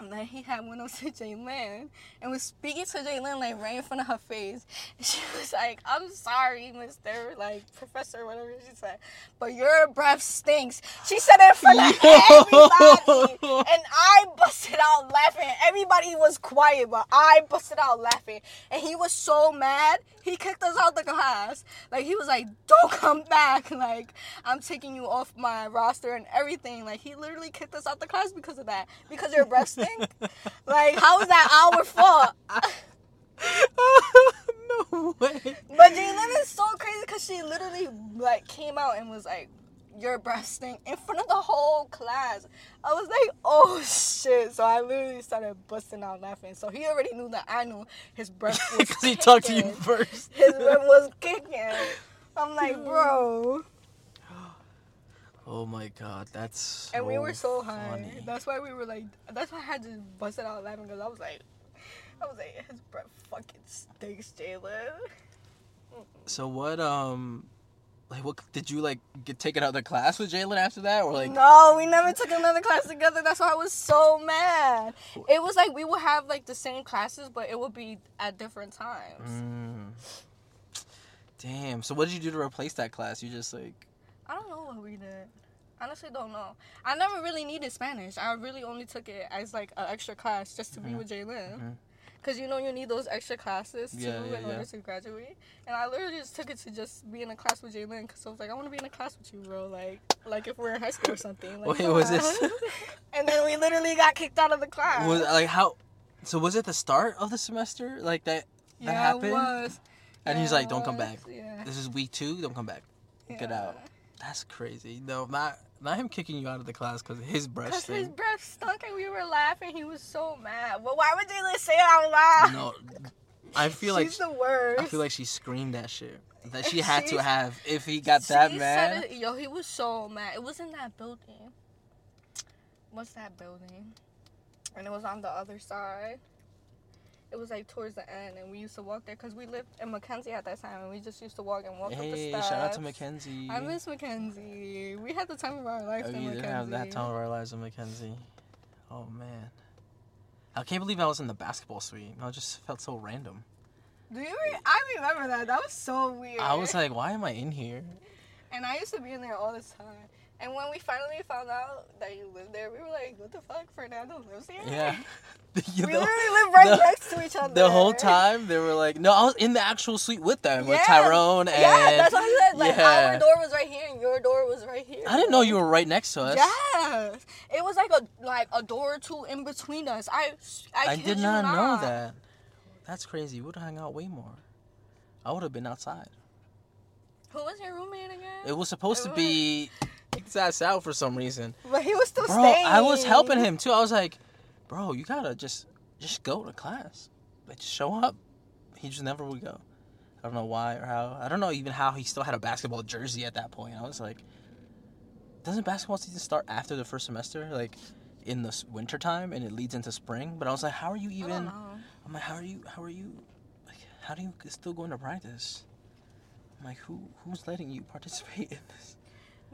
[SPEAKER 1] And then he had went up to Jalen and was speaking to Jalen like right in front of her face. And she was like, I'm sorry, Mr. like professor, whatever she said. But your breath stinks. She said it in front of everybody. And I busted out laughing. Everybody was quiet, but I busted out laughing. And he was so mad, he kicked us out the class. Like he was like, Don't come back. Like, I'm taking you off my roster and everything. Like he literally kicked us out the class because of that. Because your breath stink. Like, how is that our fault?
[SPEAKER 2] no way.
[SPEAKER 1] But Jalen is so crazy because she literally like came out and was like, "Your breath stink" in front of the whole class. I was like, "Oh shit!" So I literally started busting out laughing. So he already knew that I knew his breath was
[SPEAKER 2] Because he talked to you first.
[SPEAKER 1] His breath was kicking. I'm like, bro,
[SPEAKER 2] Oh my god, that's.
[SPEAKER 1] and we were so high.
[SPEAKER 2] Oh.
[SPEAKER 1] That's why we were like, that's why I had to bust it out laughing because I was like, I was like, his breath fucking stinks, Jalen.
[SPEAKER 2] So what? Um, like what did you like get taken out of the class with Jalen after that, or like?
[SPEAKER 1] no, we never took another class together. That's why I was so mad. It was like we would have like the same classes, but it would be at different times.
[SPEAKER 2] Mm. Damn. So what did you do to replace that class? You just like.
[SPEAKER 1] I don't know what we did. Honestly, don't know. I never really needed Spanish. I really only took it as like an extra class just to be
[SPEAKER 2] Mhm.
[SPEAKER 1] with Jalen.
[SPEAKER 2] Mhm.
[SPEAKER 1] Cause you know you need those extra classes too
[SPEAKER 2] Yeah, yeah,
[SPEAKER 1] in order to graduate. And I literally just took it to just be in a class with Jalen. Cause I was like, I want to be in a class with you, bro. Like, like if we're in high school or something. Like,
[SPEAKER 2] Wait, was this-
[SPEAKER 1] and then we literally got kicked out of the class.
[SPEAKER 2] Was like how? So was it the start of the semester like that?
[SPEAKER 1] yeah,
[SPEAKER 2] happened?
[SPEAKER 1] it was.
[SPEAKER 2] And he's like, "Don't come back.
[SPEAKER 1] Yeah.
[SPEAKER 2] This is week two. Don't come back. Get out." That's crazy. No, not not him kicking you out of the class because his breath
[SPEAKER 1] Cause his breath stunk and we were laughing. He was so mad. But why would Jalen say it out loud?
[SPEAKER 2] No, I feel like
[SPEAKER 1] She's the worst.
[SPEAKER 2] I feel like she screamed that shit that she had to have if he got that mad.
[SPEAKER 1] it- yo, he was so mad. It was in that building. What's that building? And it was on the other side. It was like towards the end, and we used to walk there because we lived in Mackenzie at that time, and we just used to walk and walk up the
[SPEAKER 2] Hey,
[SPEAKER 1] steps.
[SPEAKER 2] shout out to Mackenzie.
[SPEAKER 1] I miss Mackenzie. We had the time of our life
[SPEAKER 2] Oh,
[SPEAKER 1] in
[SPEAKER 2] you
[SPEAKER 1] Mackenzie.
[SPEAKER 2] didn't have that time of our lives in Mackenzie. Oh man, I can't believe I was in the basketball suite. I just felt so random.
[SPEAKER 1] Do you? Re- I remember that. That was so weird.
[SPEAKER 2] I was like, why am I in here?
[SPEAKER 1] And I used to be in there all the time. And when we finally found out that you lived there, we were like, what the fuck? Fernando lives here?
[SPEAKER 2] Yeah.
[SPEAKER 1] We literally lived right
[SPEAKER 2] the-
[SPEAKER 1] next to each other.
[SPEAKER 2] the whole time they were like, no, I was in the actual suite with them with Tyrone and.
[SPEAKER 1] yeah, that's what I said. Like,
[SPEAKER 2] yeah.
[SPEAKER 1] our door was right here and your door was right here.
[SPEAKER 2] I didn't know you were right next to us.
[SPEAKER 1] Yes. It was like a like a door or two in between us. I I,
[SPEAKER 2] I did
[SPEAKER 1] you
[SPEAKER 2] not know that. That's crazy. We would have hung out way more. I would have been outside.
[SPEAKER 1] Who was your roommate again?
[SPEAKER 2] It was supposed to be his ass out for some reason.
[SPEAKER 1] but he was still
[SPEAKER 2] Bro,
[SPEAKER 1] staying.
[SPEAKER 2] I was helping him too. I was like, bro, you gotta just just go to class. Like just show up. He just never would go. I don't know why or how. I don't know even how he still had a basketball jersey at that point. I was like, doesn't basketball season start after the first semester? Like in the s- wintertime and it leads into spring. But I was like, how are you even? I'm like, how are you? How are you? Like, how do you still go into practice? I'm like, who who's letting you participate in this?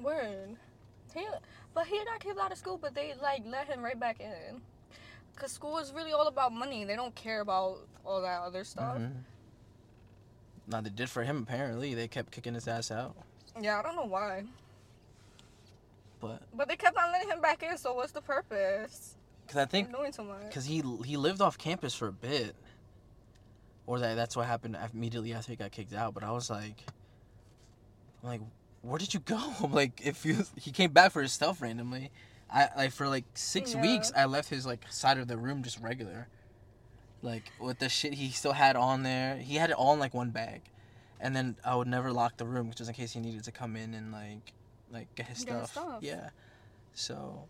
[SPEAKER 1] Word. He, but he got kicked out of school, but they like let him right back in. Cause school is really all about money. They don't care about all that other stuff.
[SPEAKER 2] Mhm. Now they did for him. Apparently, they kept kicking his ass out.
[SPEAKER 1] Yeah, I don't know why.
[SPEAKER 2] But
[SPEAKER 1] But they kept on letting him back in. So what's the purpose?
[SPEAKER 2] because I think
[SPEAKER 1] doing too much.
[SPEAKER 2] because he he lived off campus for a bit, or that that's what happened immediately after he got kicked out. But I was like, I'm like, where did you go? I'm like, if you he came back for his stuff randomly, I like for like six
[SPEAKER 1] Yeah.
[SPEAKER 2] weeks I left his like side of the room just regular, like with the shit he still had on there. He had it all in like one bag, and then I would never lock the room just in case he needed to come in and like like get his
[SPEAKER 1] Get his
[SPEAKER 2] stuff.
[SPEAKER 1] stuff.
[SPEAKER 2] Yeah, so.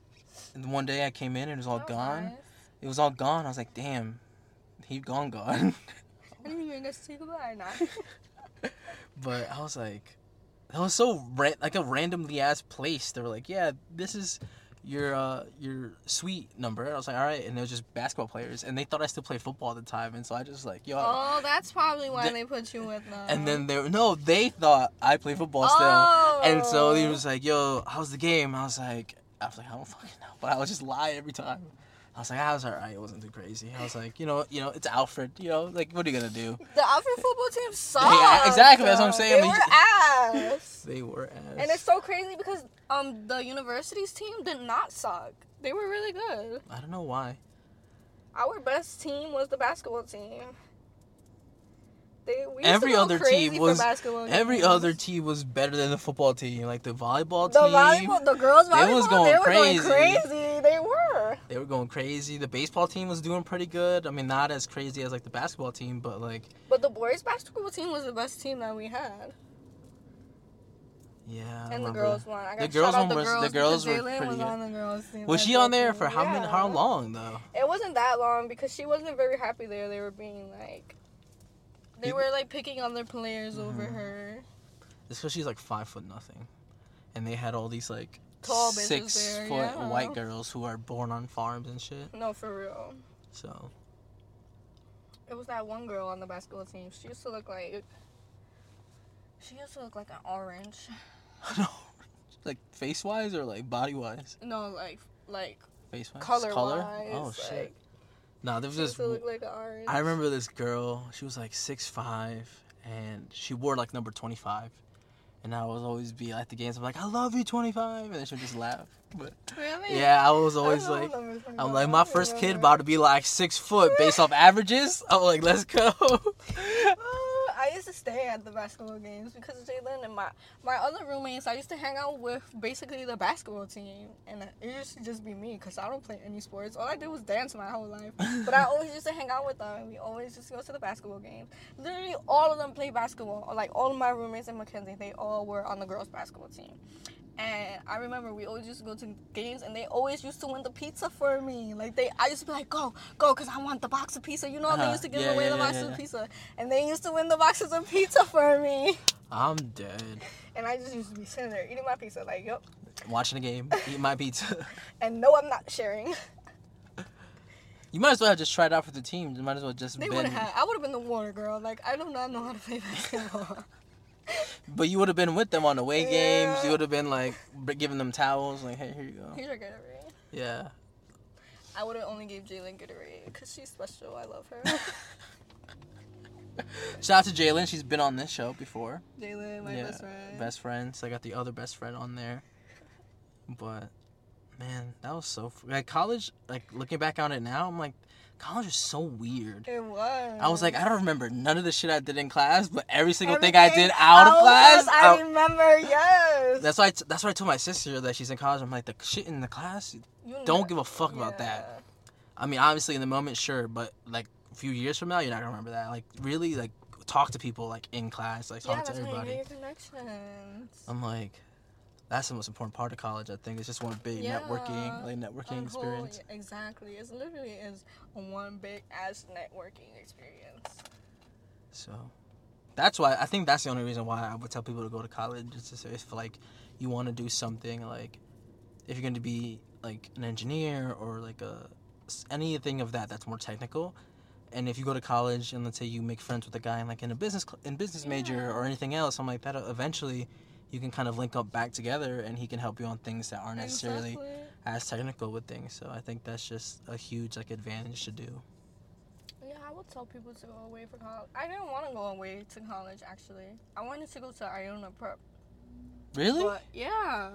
[SPEAKER 2] And one day I came in and it was all
[SPEAKER 1] That was
[SPEAKER 2] gone
[SPEAKER 1] nice.
[SPEAKER 2] it was all gone. I was like, damn, he gone, gone.
[SPEAKER 1] I didn't even get to say goodbye. Nah.
[SPEAKER 2] but I was like, that was so ra- like a randomly ass place. They were like, yeah, this is your uh your suite number. I was like, all right, and it was just basketball players, and they thought I still played football at the time, and so I just like, yo.
[SPEAKER 1] oh, that's probably why
[SPEAKER 2] The-
[SPEAKER 1] they put you with them.
[SPEAKER 2] And then they were no, they thought I played football still,
[SPEAKER 1] oh.
[SPEAKER 2] and so he was like, "Yo, how's the game?" I was like, "I was like, I don't fucking know," but I would just lie every time. I was like, "I was alright. It wasn't too crazy." I was like, "You know, you know, it's Alfred. You know, like, what are you gonna do?"
[SPEAKER 1] The Alfred football team sucked.
[SPEAKER 2] Yeah, exactly, that's what I'm saying,
[SPEAKER 1] They were ass.
[SPEAKER 2] They were ass.
[SPEAKER 1] And it's so crazy because um the university's team did not suck. They were really good.
[SPEAKER 2] I don't know why.
[SPEAKER 1] Our best team was the basketball team. They,
[SPEAKER 2] Every other team was- Every
[SPEAKER 1] games.
[SPEAKER 2] other team was better than the football team. Like the volleyball
[SPEAKER 1] the
[SPEAKER 2] team,
[SPEAKER 1] volleyball, the girls
[SPEAKER 2] they
[SPEAKER 1] volleyball,
[SPEAKER 2] was going
[SPEAKER 1] they were
[SPEAKER 2] crazy.
[SPEAKER 1] going crazy. They were.
[SPEAKER 2] they were going crazy. The baseball team was doing pretty good. I mean, not as crazy as like the basketball team, but like,
[SPEAKER 1] But the boys basketball team was the best team that we had,
[SPEAKER 2] yeah. I
[SPEAKER 1] and the girls won. I got
[SPEAKER 2] The girls one
[SPEAKER 1] the
[SPEAKER 2] was- the
[SPEAKER 1] girls.
[SPEAKER 2] girls were
[SPEAKER 1] Jalen
[SPEAKER 2] pretty
[SPEAKER 1] was
[SPEAKER 2] good.
[SPEAKER 1] on the girls team.
[SPEAKER 2] Was she on there for how many? How long though?
[SPEAKER 1] It wasn't that long because she wasn't very happy there. They were being like, they were like picking other players over
[SPEAKER 2] Mhm.
[SPEAKER 1] her.
[SPEAKER 2] It's because she's like five foot nothing, and they had all these like
[SPEAKER 1] Tall
[SPEAKER 2] six
[SPEAKER 1] there,
[SPEAKER 2] foot
[SPEAKER 1] yeah.
[SPEAKER 2] white girls who are born on farms and shit.
[SPEAKER 1] No, for real.
[SPEAKER 2] So
[SPEAKER 1] It was that one girl on the basketball team. She used to look like. She used to look like an orange.
[SPEAKER 2] no, like face wise or like body wise?
[SPEAKER 1] No, like like
[SPEAKER 2] Face wise.
[SPEAKER 1] color
[SPEAKER 2] Color.
[SPEAKER 1] wise.
[SPEAKER 2] Oh shit.
[SPEAKER 1] Like,
[SPEAKER 2] No, there was
[SPEAKER 1] she
[SPEAKER 2] this.
[SPEAKER 1] look like an orange.
[SPEAKER 2] I remember this girl. She was like six five, and she wore like number twenty five. And I was always be at the games. I'm like, I love you, twenty five, and then she'd just laugh. But
[SPEAKER 1] Really?
[SPEAKER 2] yeah, I was always
[SPEAKER 1] don't
[SPEAKER 2] like,
[SPEAKER 1] know numbers from
[SPEAKER 2] I'm like, my first kid about to be like six foot based off averages. I'm like, let's go.
[SPEAKER 1] Oh I used to stay at the basketball games because Jalen and my my other roommates. I used to hang out with basically the basketball team, and it used to just be me because I don't play any sports. All I did was dance my whole life. But I always used to hang out with them. and We always just go to the basketball games. Literally, all of them play basketball. Like all of my roommates in Mackenzie, they all were on the girls' basketball team. And I remember we always used to go to games, and they always used to win the pizza for me. Like they, I used to be like, "Go, go," because I want the box of pizza. You know, they
[SPEAKER 2] Uh-huh.
[SPEAKER 1] used to give
[SPEAKER 2] Yeah,
[SPEAKER 1] away
[SPEAKER 2] yeah,
[SPEAKER 1] the
[SPEAKER 2] yeah,
[SPEAKER 1] boxes of pizza, and they used to win the boxes of pizza for me.
[SPEAKER 2] I'm dead.
[SPEAKER 1] And I just used to be sitting there eating my pizza, like, "Yep."
[SPEAKER 2] Watching the game, eating my pizza.
[SPEAKER 1] And no, I'm not sharing.
[SPEAKER 2] You might as well have just tried out for the team. You might as well just
[SPEAKER 1] They
[SPEAKER 2] been.
[SPEAKER 1] would have. I would have been the water girl. Like I do not know how to play basketball.
[SPEAKER 2] But you would have been with them on away games. You would have been like giving them towels, like, hey, here you go.
[SPEAKER 1] Here's your Gatorade.
[SPEAKER 2] Yeah.
[SPEAKER 1] I would have only gave Jalen Gatorade because she's special. I love her.
[SPEAKER 2] Shout out to Jalen. She's been on this show before.
[SPEAKER 1] Jalen, my
[SPEAKER 2] yeah,
[SPEAKER 1] best friend.
[SPEAKER 2] Best friends. I got the other best friend on there. But man, that was so f- like college. Like looking back on it now, I'm like, college is so weird.
[SPEAKER 1] It was.
[SPEAKER 2] I was like, I don't remember none of the shit I did in class, but every single thing I did out of class.
[SPEAKER 1] I
[SPEAKER 2] I-
[SPEAKER 1] remember. Yes.
[SPEAKER 2] that's why. I t- that's why I told my sister that she's in college. I'm like, the shit in the class.
[SPEAKER 1] You
[SPEAKER 2] Don't
[SPEAKER 1] know-
[SPEAKER 2] give a fuck about that. I mean, obviously in the moment, sure, but like a few years from now, you're not gonna remember that. Like really, like talk to people like in class, like
[SPEAKER 1] Yeah,
[SPEAKER 2] talk to
[SPEAKER 1] how you
[SPEAKER 2] everybody.
[SPEAKER 1] connections.
[SPEAKER 2] I'm like, that's the most important part of college. I think it's just one big
[SPEAKER 1] Yeah.
[SPEAKER 2] networking, like networking experience.
[SPEAKER 1] yeah, exactly. It's literally is one big ass networking experience.
[SPEAKER 2] So that's why I think that's the only reason why I would tell people to go to college. To say if like you want to do something like if you're going to be like an engineer or like a anything of that that's more technical. And if you go to college and let's say you make friends with a guy in like in a business cl- in business major or anything else, I'm like that. Eventually, you can kind of link up back together, and he can help you on things that aren't necessarily
[SPEAKER 1] Exactly.
[SPEAKER 2] as technical with things. So I think that's just a huge like advantage to do.
[SPEAKER 1] Yeah, I would tell people to go away for college. I didn't want to go away to college actually. I wanted to go to Iona Prep.
[SPEAKER 2] Really?
[SPEAKER 1] But yeah,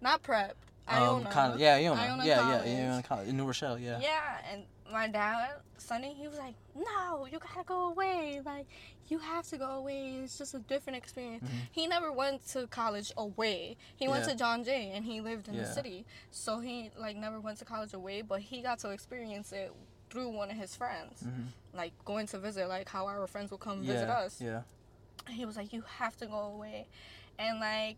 [SPEAKER 1] not Prep.
[SPEAKER 2] um,
[SPEAKER 1] Iona.
[SPEAKER 2] kind of, yeah, Iona.
[SPEAKER 1] Iona
[SPEAKER 2] yeah,
[SPEAKER 1] College.
[SPEAKER 2] yeah, Iona College in New Rochelle. Yeah.
[SPEAKER 1] Yeah, and my dad, Sonny, he was like, "No, you gotta go away. Like, you have to go away. It's just a different experience."
[SPEAKER 2] Mhm.
[SPEAKER 1] He never went to college away. He went to John Jay, and he lived in the city, so he like never went to college away. But he got to experience it through one of his friends,
[SPEAKER 2] Mhm.
[SPEAKER 1] like going to visit, like how our friends would come
[SPEAKER 2] Yeah.
[SPEAKER 1] visit us.
[SPEAKER 2] Yeah.
[SPEAKER 1] he was like, "You have to go away," and like,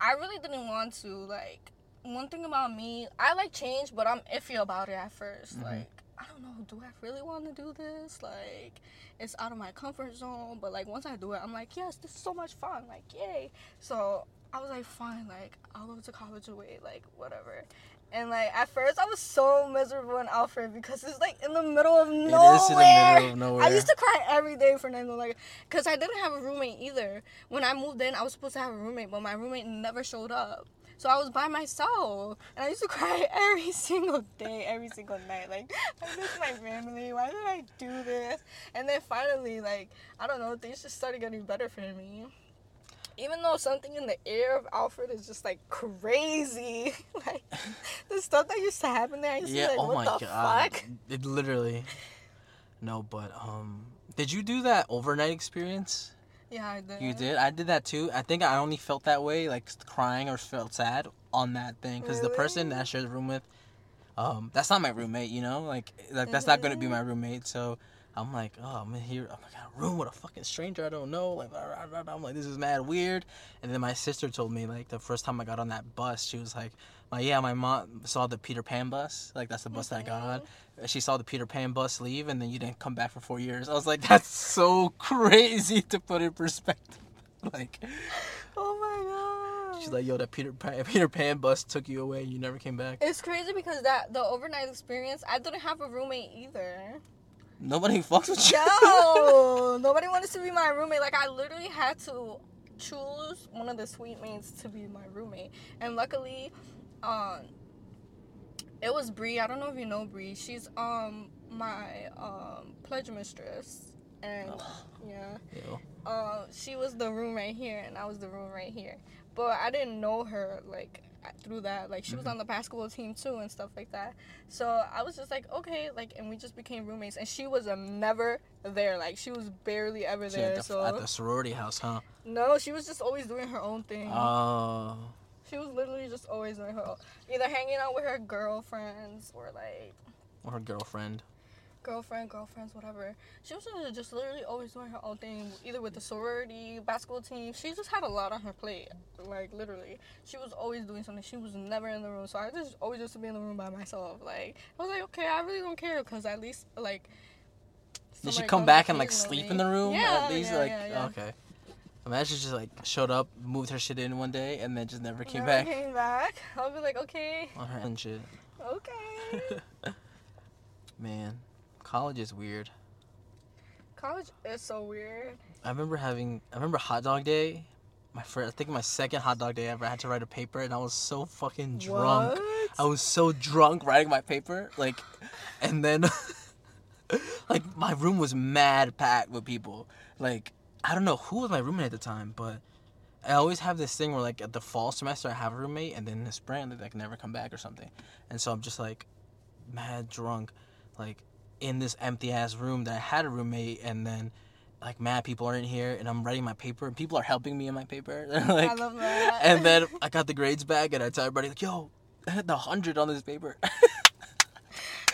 [SPEAKER 1] I really didn't want to. Like, one thing about me, I like change, but I'm iffy about it at 1st
[SPEAKER 2] Mhm.
[SPEAKER 1] Like, I don't know, do I really want to do this? Like, it's out of my comfort zone, but like once I do it, I'm like, yes, this is so much fun. Like, yay! So I was like, fine, like I'll go to college away, like whatever. And like at first, I was so miserable in Alfred because it's like in the middle of nowhere.
[SPEAKER 2] It is in the middle of nowhere.
[SPEAKER 1] I used to cry every day for Nando, like, cause I didn't have a roommate either. When I moved in, I was supposed to have a roommate, but my roommate never showed up. So I was by myself, and I used to cry every single day, every single night. Like, I miss my family. Why did I do this? And then finally, like, I don't know, things just started getting better for me. Even though something in the air of Alfred is just like crazy, like the stuff that used to happen there, I used
[SPEAKER 2] Yeah.
[SPEAKER 1] to be like,
[SPEAKER 2] oh
[SPEAKER 1] what
[SPEAKER 2] my
[SPEAKER 1] the
[SPEAKER 2] god.
[SPEAKER 1] fuck?
[SPEAKER 2] It literally. No, but um, did you do that overnight experience?
[SPEAKER 1] Yeah, I did.
[SPEAKER 2] You did. I did that too. I think I only felt that way, like crying or felt sad on that thing, because the person that I shared the room with, um, that's not my roommate. You know, like like that's not gonna be my roommate. So I'm like, oh, I'm in here. I'm like, a room with a fucking stranger I don't know. Like, rah, rah, rah. I'm like, this is mad weird. And then my sister told me, like, the first time I got on that bus, she was like, my yeah, my mom saw the Peter Pan bus. Like, that's the bus that I got on. She saw the Peter Pan bus leave, and then you didn't come back for four years. I was like, that's so crazy to put in perspective. like,
[SPEAKER 1] Oh my god.
[SPEAKER 2] she's like, yo, that Peter Pan, Peter Pan bus took you away. And you never came back.
[SPEAKER 1] It's crazy because that the overnight experience, I didn't have a roommate either.
[SPEAKER 2] Nobody fucks with you.
[SPEAKER 1] No, nobody wanted to be my roommate. Like I literally had to choose one of the suite mates to be my roommate, and luckily, um, it was Bree. I don't know if you know Bree. She's um my um pledge mistress, and yeah.
[SPEAKER 2] Ew.
[SPEAKER 1] uh, she was the room right here, and I was the room right here. But I didn't know her like through that. Like she was
[SPEAKER 2] Mhm.
[SPEAKER 1] on the basketball team too, and stuff like that. So I was just like, okay, like, and we just became roommates. And she was um, never there. Like she was barely ever
[SPEAKER 2] She
[SPEAKER 1] there.
[SPEAKER 2] at, the,
[SPEAKER 1] so
[SPEAKER 2] at the sorority house, huh?
[SPEAKER 1] no, she was just always doing her own thing.
[SPEAKER 2] Oh.
[SPEAKER 1] She was literally just always doing her either hanging out with her girlfriends or like
[SPEAKER 2] or her girlfriend.
[SPEAKER 1] girlfriend, girlfriends, whatever. She was just- just literally always doing her own thing, either with the sorority, basketball team. She just had a lot on her plate, like literally. She was always doing something. She was never in the room, so I just always used to be in the room by myself. Like I was like, okay, I really don't care, cause at least like.
[SPEAKER 2] Did she come back and like sleep in the room?
[SPEAKER 1] Yeah,
[SPEAKER 2] At least
[SPEAKER 1] yeah,
[SPEAKER 2] like
[SPEAKER 1] yeah, yeah.
[SPEAKER 2] okay. Imagine she just like showed up, moved her shit in one day, and then just never came
[SPEAKER 1] Never
[SPEAKER 2] back
[SPEAKER 1] Came back. I'll be like, okay,
[SPEAKER 2] on her and shit.
[SPEAKER 1] okay.
[SPEAKER 2] Man, college is weird.
[SPEAKER 1] College is so weird.
[SPEAKER 2] I remember having I remember hot dog day. My first, I think my second hot dog day ever. I had to write a paper, and I was so fucking drunk.
[SPEAKER 1] What?
[SPEAKER 2] I was so drunk writing my paper, like, and then, like, my room was mad packed with people. Like, I don't know who was my roommate at the time, but I always have this thing where, like, at the fall semester, I have a roommate, and then in the spring, they like never come back or something, and so I'm just like, mad drunk, like, in this empty ass room that I had a roommate, and then. Like mad people are in here, and I'm writing my paper, and people are helping me in my paper. Like,
[SPEAKER 1] I love that.
[SPEAKER 2] and then I got the grades back, and I tell everybody like, "Yo, I had the hundred on this paper."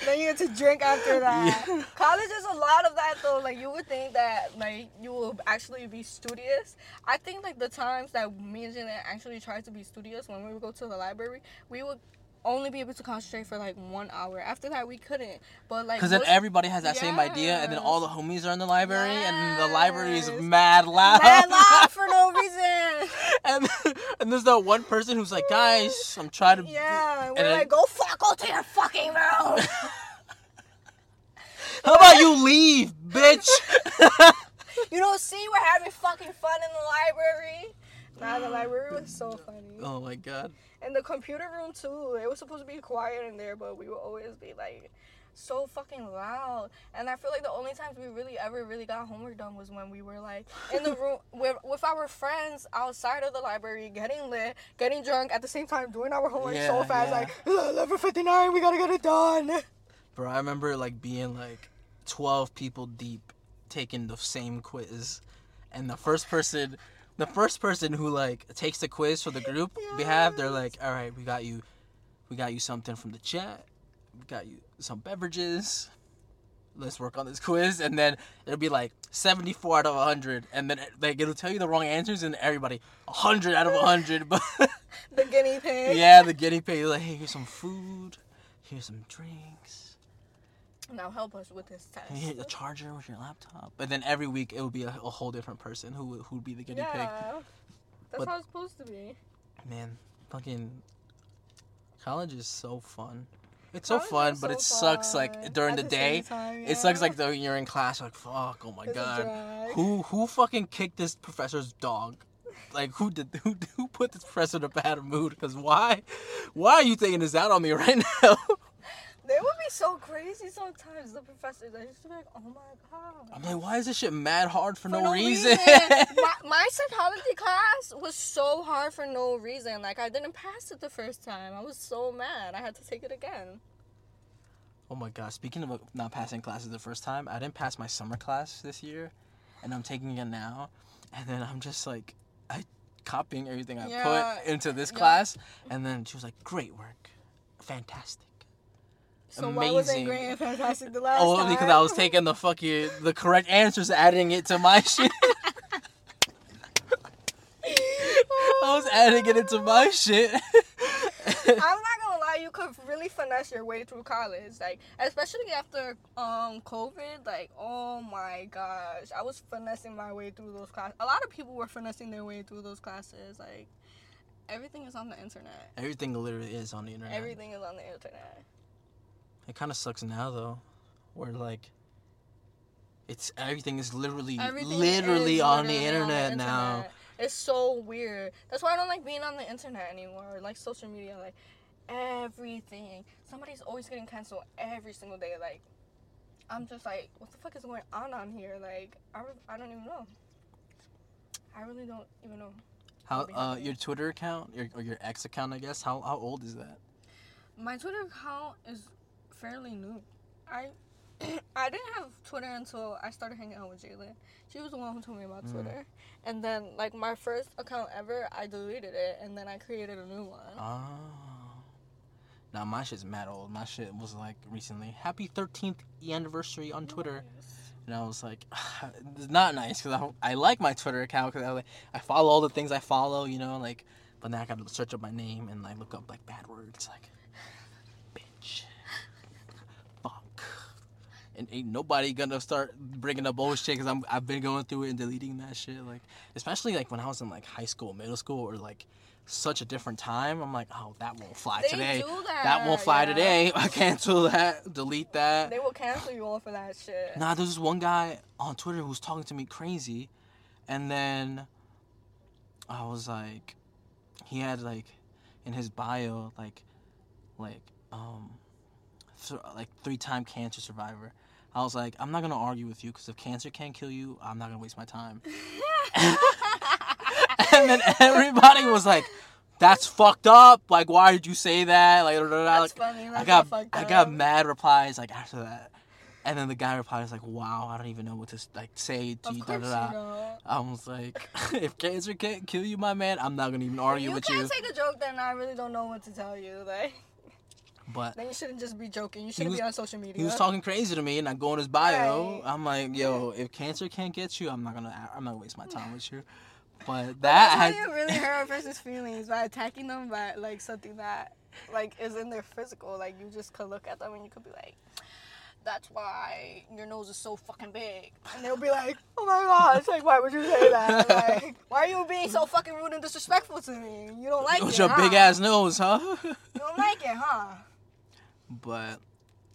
[SPEAKER 1] then you get to drink after that.
[SPEAKER 2] Yeah.
[SPEAKER 1] College is a lot of that though. Like you would think that like you will actually be studious. I think like the times that me and Janet actually tried to be studious when we would go to the library, we would only be able to concentrate for like one hour. After that, we couldn't. But like,
[SPEAKER 2] Because then everybody has that same idea, and then all the homies are in the library, and the library is mad loud.
[SPEAKER 1] mad loud for no reason.
[SPEAKER 2] and, and there's that one person who's like, guys, I'm trying to.
[SPEAKER 1] Yeah, we're like, go fuck, go to your fucking room.
[SPEAKER 2] How about you leave, bitch?
[SPEAKER 1] you don't see we're having fucking fun in the library. Nah, the library was so funny.
[SPEAKER 2] oh my god.
[SPEAKER 1] And the computer room too. It was supposed to be quiet in there, but we would always be like so fucking loud. And I feel like the only times we really ever really got homework done was when we were like in the room with, with our friends outside of the library, getting lit, getting drunk at the same time, doing our homework so fast,
[SPEAKER 2] yeah.
[SPEAKER 1] like eleven fifty nine, we gotta get it done.
[SPEAKER 2] Bro, I remember like being like 12 people deep taking the same quiz. And the first person the first person who like takes the quiz for the group we have, they're like, "All right, we got you we got you something from the chat. We got you some beverages. Let's work on this quiz." And then it'll be like 74 out of 100 and then like it'll tell you the wrong answers and everybody 100 out of 100. But
[SPEAKER 1] The guinea pig.
[SPEAKER 2] yeah, the guinea pig like, "Hey, here's some food. Here's some drinks."
[SPEAKER 1] Now help us with this test.
[SPEAKER 2] Here, a charger with your laptop. But then every week it would be a, a whole different person who would- who would be the guinea
[SPEAKER 1] yeah. That's
[SPEAKER 2] But-
[SPEAKER 1] how it's supposed to be.
[SPEAKER 2] Man, fucking college is so fun. It's so
[SPEAKER 1] College
[SPEAKER 2] fun, but
[SPEAKER 1] so
[SPEAKER 2] it sucks like during the
[SPEAKER 1] same
[SPEAKER 2] day.
[SPEAKER 1] time,
[SPEAKER 2] It sucks like though you're in class, like fuck, oh my
[SPEAKER 1] It's
[SPEAKER 2] god, who who fucking kicked this professor's dog? Like who did who who put this professor in a bad mood? Cause why, why are you taking this out on me right now?
[SPEAKER 1] They would be so crazy sometimes. The professors, they used to be like, "Oh my god."
[SPEAKER 2] I'm like, why is this shit mad hard for,
[SPEAKER 1] For
[SPEAKER 2] no, reason?
[SPEAKER 1] my, my psychology class was so hard for no reason. Like I didn't pass it the first time. I was so mad. I had to take it again.
[SPEAKER 2] Oh my god, speaking of uh, not passing classes the first time, I didn't pass my summer class this year and I'm taking it now. And then I'm just like I copying everything I
[SPEAKER 1] Yeah,
[SPEAKER 2] put into this
[SPEAKER 1] yeah.
[SPEAKER 2] class and then she was like, Great work. Fantastic.
[SPEAKER 1] So why wasn't
[SPEAKER 2] Amazing.
[SPEAKER 1] fantastic the last
[SPEAKER 2] Oh,
[SPEAKER 1] time?
[SPEAKER 2] because I was taking the fucking the correct answers, adding it to my shit. I was adding it into my shit.
[SPEAKER 1] I'm not gonna lie, you could really finesse your way through college, like especially after um COVID. Like, oh my gosh, I was finessing my way through those classes. A lot of people were finessing their way through those classes. Like, everything is on the internet.
[SPEAKER 2] Everything literally is on the internet.
[SPEAKER 1] Everything is on the internet.
[SPEAKER 2] It kind of sucks now though, where like it's everything is literally
[SPEAKER 1] Everything
[SPEAKER 2] literally
[SPEAKER 1] is
[SPEAKER 2] on the
[SPEAKER 1] literally
[SPEAKER 2] internet now.
[SPEAKER 1] internet. It's so weird. That's why I don't like being on the internet anymore. Like social media, like everything. Somebody's always getting canceled every single day. Like, I'm just like, what the fuck is going on on here? Like, I, re- I don't even know. I really don't even know.
[SPEAKER 2] How uh your Twitter account your, or your X account I guess how how old is that?
[SPEAKER 1] My Twitter account is fairly new. I I didn't have Twitter until I started hanging out with Jalen. She was the one who told me about
[SPEAKER 2] Mm.
[SPEAKER 1] Twitter. And then like my first account ever, I deleted it and then I created a new one.
[SPEAKER 2] Oh. Now my shit's mad old. My shit was like recently. Happy 13th anniversary on Twitter. And I was like, it's not nice because I, I like my Twitter account because I, like, I follow all the things I follow, you know, like, but now I gotta search up my name and like look up like bad words like, bitch, fuck, and ain't nobody gonna start bringing up old shit because I'm I've been going through it and deleting that shit like, especially like when I was in like high school, middle school, or like such a different time. I'm like, oh, that won't fly
[SPEAKER 1] They
[SPEAKER 2] today.
[SPEAKER 1] that.
[SPEAKER 2] That won't fly
[SPEAKER 1] yeah.
[SPEAKER 2] today. I cancel that, delete that.
[SPEAKER 1] They will cancel you all for that shit.
[SPEAKER 2] Nah, there's this one guy on Twitter who's talking to me crazy, and then I was like, he had like in his bio like, like um, like three time cancer survivor. I was like, I'm not gonna argue with you because if cancer can't kill you, I'm not gonna waste my time. and then everybody was like, "That's fucked up. Like, why did you say that?" Like, like. I got I got mad replies like after that, and then the guy replies like, "Wow, I don't even know what to like say to
[SPEAKER 1] Of
[SPEAKER 2] you." Da, da,
[SPEAKER 1] you
[SPEAKER 2] da.
[SPEAKER 1] don't.
[SPEAKER 2] I was like, "If cancer can't kill you, my man, I'm not gonna even argue
[SPEAKER 1] you
[SPEAKER 2] with you."
[SPEAKER 1] You can't
[SPEAKER 2] you."
[SPEAKER 1] take a joke, then I really don't know what to tell you. Like,
[SPEAKER 2] But
[SPEAKER 1] then you shouldn't just be joking. You shouldn't
[SPEAKER 2] was-
[SPEAKER 1] be on social media.
[SPEAKER 2] he was talking crazy to me, and I go in his bio.
[SPEAKER 1] Right.
[SPEAKER 2] I'm like, "Yo, if cancer can't get you, I'm not gonna I'm not gonna waste my time with you." But that
[SPEAKER 1] how you really hurt a person's feelings by attacking them by like something that like is in their physical. Like you just could look at them and you could be like, "That's why your nose is so fucking big," and they'll be like, "Oh my gosh, like why would you say that? Like why are you being so fucking rude and disrespectful to me? You don't like it,
[SPEAKER 2] your
[SPEAKER 1] huh?
[SPEAKER 2] big ass nose, huh?
[SPEAKER 1] You don't like it, huh?"
[SPEAKER 2] But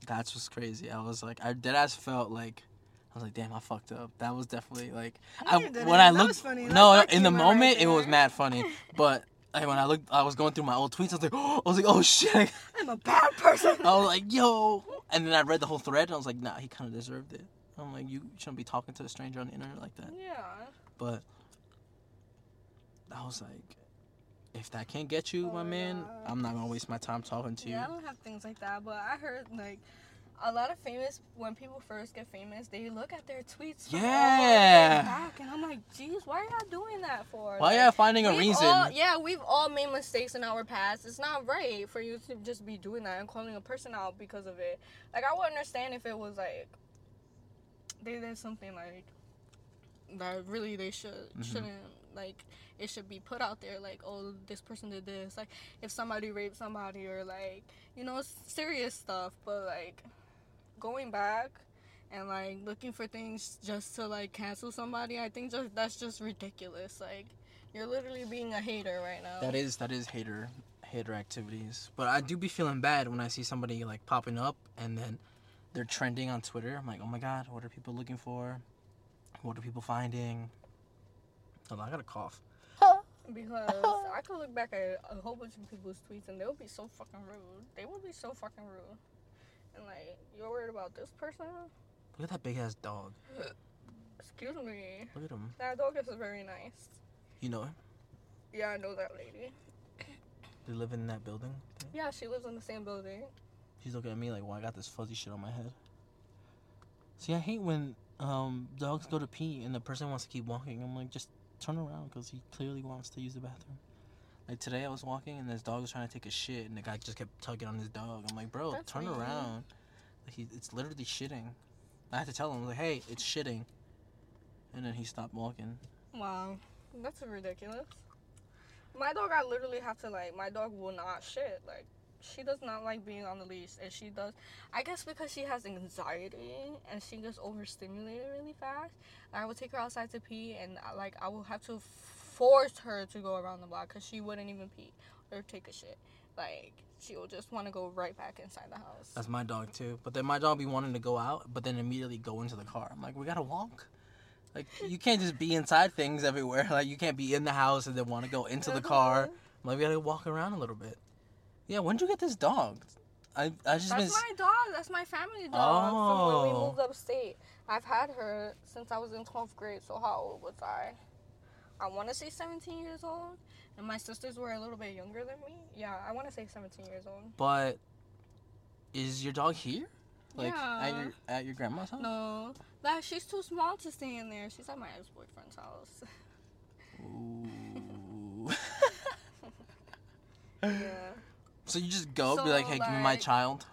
[SPEAKER 2] that's what's crazy. I was like, I dead ass felt like. I was like, damn, I fucked up. That was definitely like, I, when I looked,
[SPEAKER 1] was funny.
[SPEAKER 2] no, in the
[SPEAKER 1] humor right
[SPEAKER 2] moment it was mad funny, but like, when I looked, I was going through my old tweets. I was like, I was like, oh shit.
[SPEAKER 1] I'm a bad person.
[SPEAKER 2] I was like, yo, and then I read the whole thread, and I was like, nah, he kind of deserved it. I'm like, you shouldn't be talking to a stranger on the internet like that.
[SPEAKER 1] Yeah.
[SPEAKER 2] But I was like, if that can't get you,
[SPEAKER 1] Oh
[SPEAKER 2] my
[SPEAKER 1] my
[SPEAKER 2] man,
[SPEAKER 1] God.
[SPEAKER 2] I'm not gonna waste my time talking to you.
[SPEAKER 1] Yeah, I don't have things like that, but I heard like a lot of famous when people first get famous, they look at their tweets. from all the way
[SPEAKER 2] Yeah.
[SPEAKER 1] Back, and I'm like, geez, why are y'all doing that for?
[SPEAKER 2] Why
[SPEAKER 1] Like,
[SPEAKER 2] y'all finding a reason?
[SPEAKER 1] all- yeah, we've all made mistakes in our past. It's not right for you to just be doing that and calling a person out because of it. Like I would understand if it was like they did something like that really they should
[SPEAKER 2] Mhm.
[SPEAKER 1] shouldn't like it should be put out there like oh this person did this like if somebody raped somebody or like you know serious stuff but like going back and like looking for things just to like cancel somebody i think just that's just ridiculous like you're literally being a hater right now
[SPEAKER 2] That is that is hater hater activities. But I do be feeling bad when I see somebody like popping up and then they're trending on Twitter. I'm like, oh my god, what are people looking for? What are people finding? Hold on, I got a cough.
[SPEAKER 1] because i could look back at a whole bunch of people's tweets and they would be so fucking rude they would be so fucking rude and like you're worried about this person
[SPEAKER 2] Look at that big ass dog.
[SPEAKER 1] excuse me
[SPEAKER 2] Look at him.
[SPEAKER 1] that dog is very nice
[SPEAKER 2] You know him?
[SPEAKER 1] yeah i know that lady
[SPEAKER 2] They live in that building.
[SPEAKER 1] yeah she lives in the same building
[SPEAKER 2] She's looking at me like, well, I got this fuzzy shit on my head. See, I hate when um, dogs go to pee and the person wants to keep walking. I'm like, just turn around because he clearly wants to use the bathroom. Like today, I was walking and this dog was trying to take a shit, and the guy just kept tugging on his dog. I'm like, bro,
[SPEAKER 1] That's
[SPEAKER 2] turn
[SPEAKER 1] weird.
[SPEAKER 2] around. Like he, it's literally shitting. I had to tell him, like, hey, it's shitting. And then he stopped walking.
[SPEAKER 1] Wow, that's ridiculous. My dog, I literally have to like. My dog will not shit. Like, she does not like being on the leash, and she does. I guess because she has anxiety and she gets overstimulated really fast. I would take her outside to pee, and I, like I will have to force her to go around the block because she wouldn't even pee or take a shit. Like she will just want to go right back inside the house.
[SPEAKER 2] That's my dog too. But then my dog be wanting to go out, but then immediately go into the car. I'm like, we gotta walk. Like you can't just be inside things everywhere. Like you can't be in the house and then want to go into the car. I'm like we gotta walk around a little bit. Yeah, when'd you get this dog? I I just
[SPEAKER 1] That's
[SPEAKER 2] been.
[SPEAKER 1] my dog. That's my family dog from when we
[SPEAKER 2] Oh.
[SPEAKER 1] moved upstate. I've had her since I was in 12th grade. So how old was I? I want to say 17 years old. And my sisters were a little bit younger than me. Yeah, I want to say 17 years old.
[SPEAKER 2] But is your dog here? Like at
[SPEAKER 1] Yeah.
[SPEAKER 2] your at your grandma's house?
[SPEAKER 1] No, that she's too small to stay in there. She's at my ex boyfriend's house.
[SPEAKER 2] Ooh.
[SPEAKER 1] yeah.
[SPEAKER 2] So you just go, be like, hey, give me my child.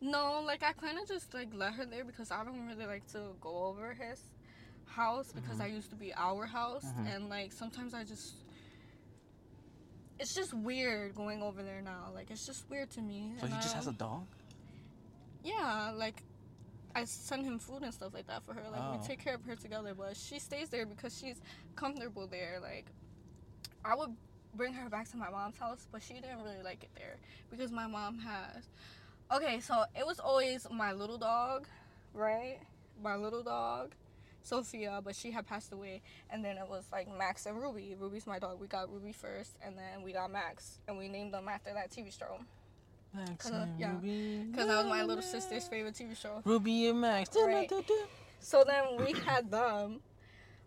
[SPEAKER 1] No, like I kind of just like let her there because I don't really like to go over his house because
[SPEAKER 2] Mhm.
[SPEAKER 1] I used to be our house
[SPEAKER 2] Mhm.
[SPEAKER 1] and like sometimes I just it's just weird going over there now. Like it's just weird to me.
[SPEAKER 2] So he
[SPEAKER 1] and,
[SPEAKER 2] just has a dog.
[SPEAKER 1] yeah, like I send him food and stuff like that for her. Like
[SPEAKER 2] Oh.
[SPEAKER 1] we take care of her together, but she stays there because she's comfortable there. Like I would bring her back to my mom's house, but she didn't really like it there because my mom has. Okay, so it was always my little dog, right? My little dog, Sophia, but she had passed away, and then it was like Max and Ruby. Ruby's my dog. We got Ruby first, and then we got Max, and we named them after that TV show
[SPEAKER 2] Max
[SPEAKER 1] uh,
[SPEAKER 2] and
[SPEAKER 1] yeah.
[SPEAKER 2] Ruby.
[SPEAKER 1] because that was my little sister's favorite TV show.
[SPEAKER 2] Ruby and Max.
[SPEAKER 1] Right. So then we had them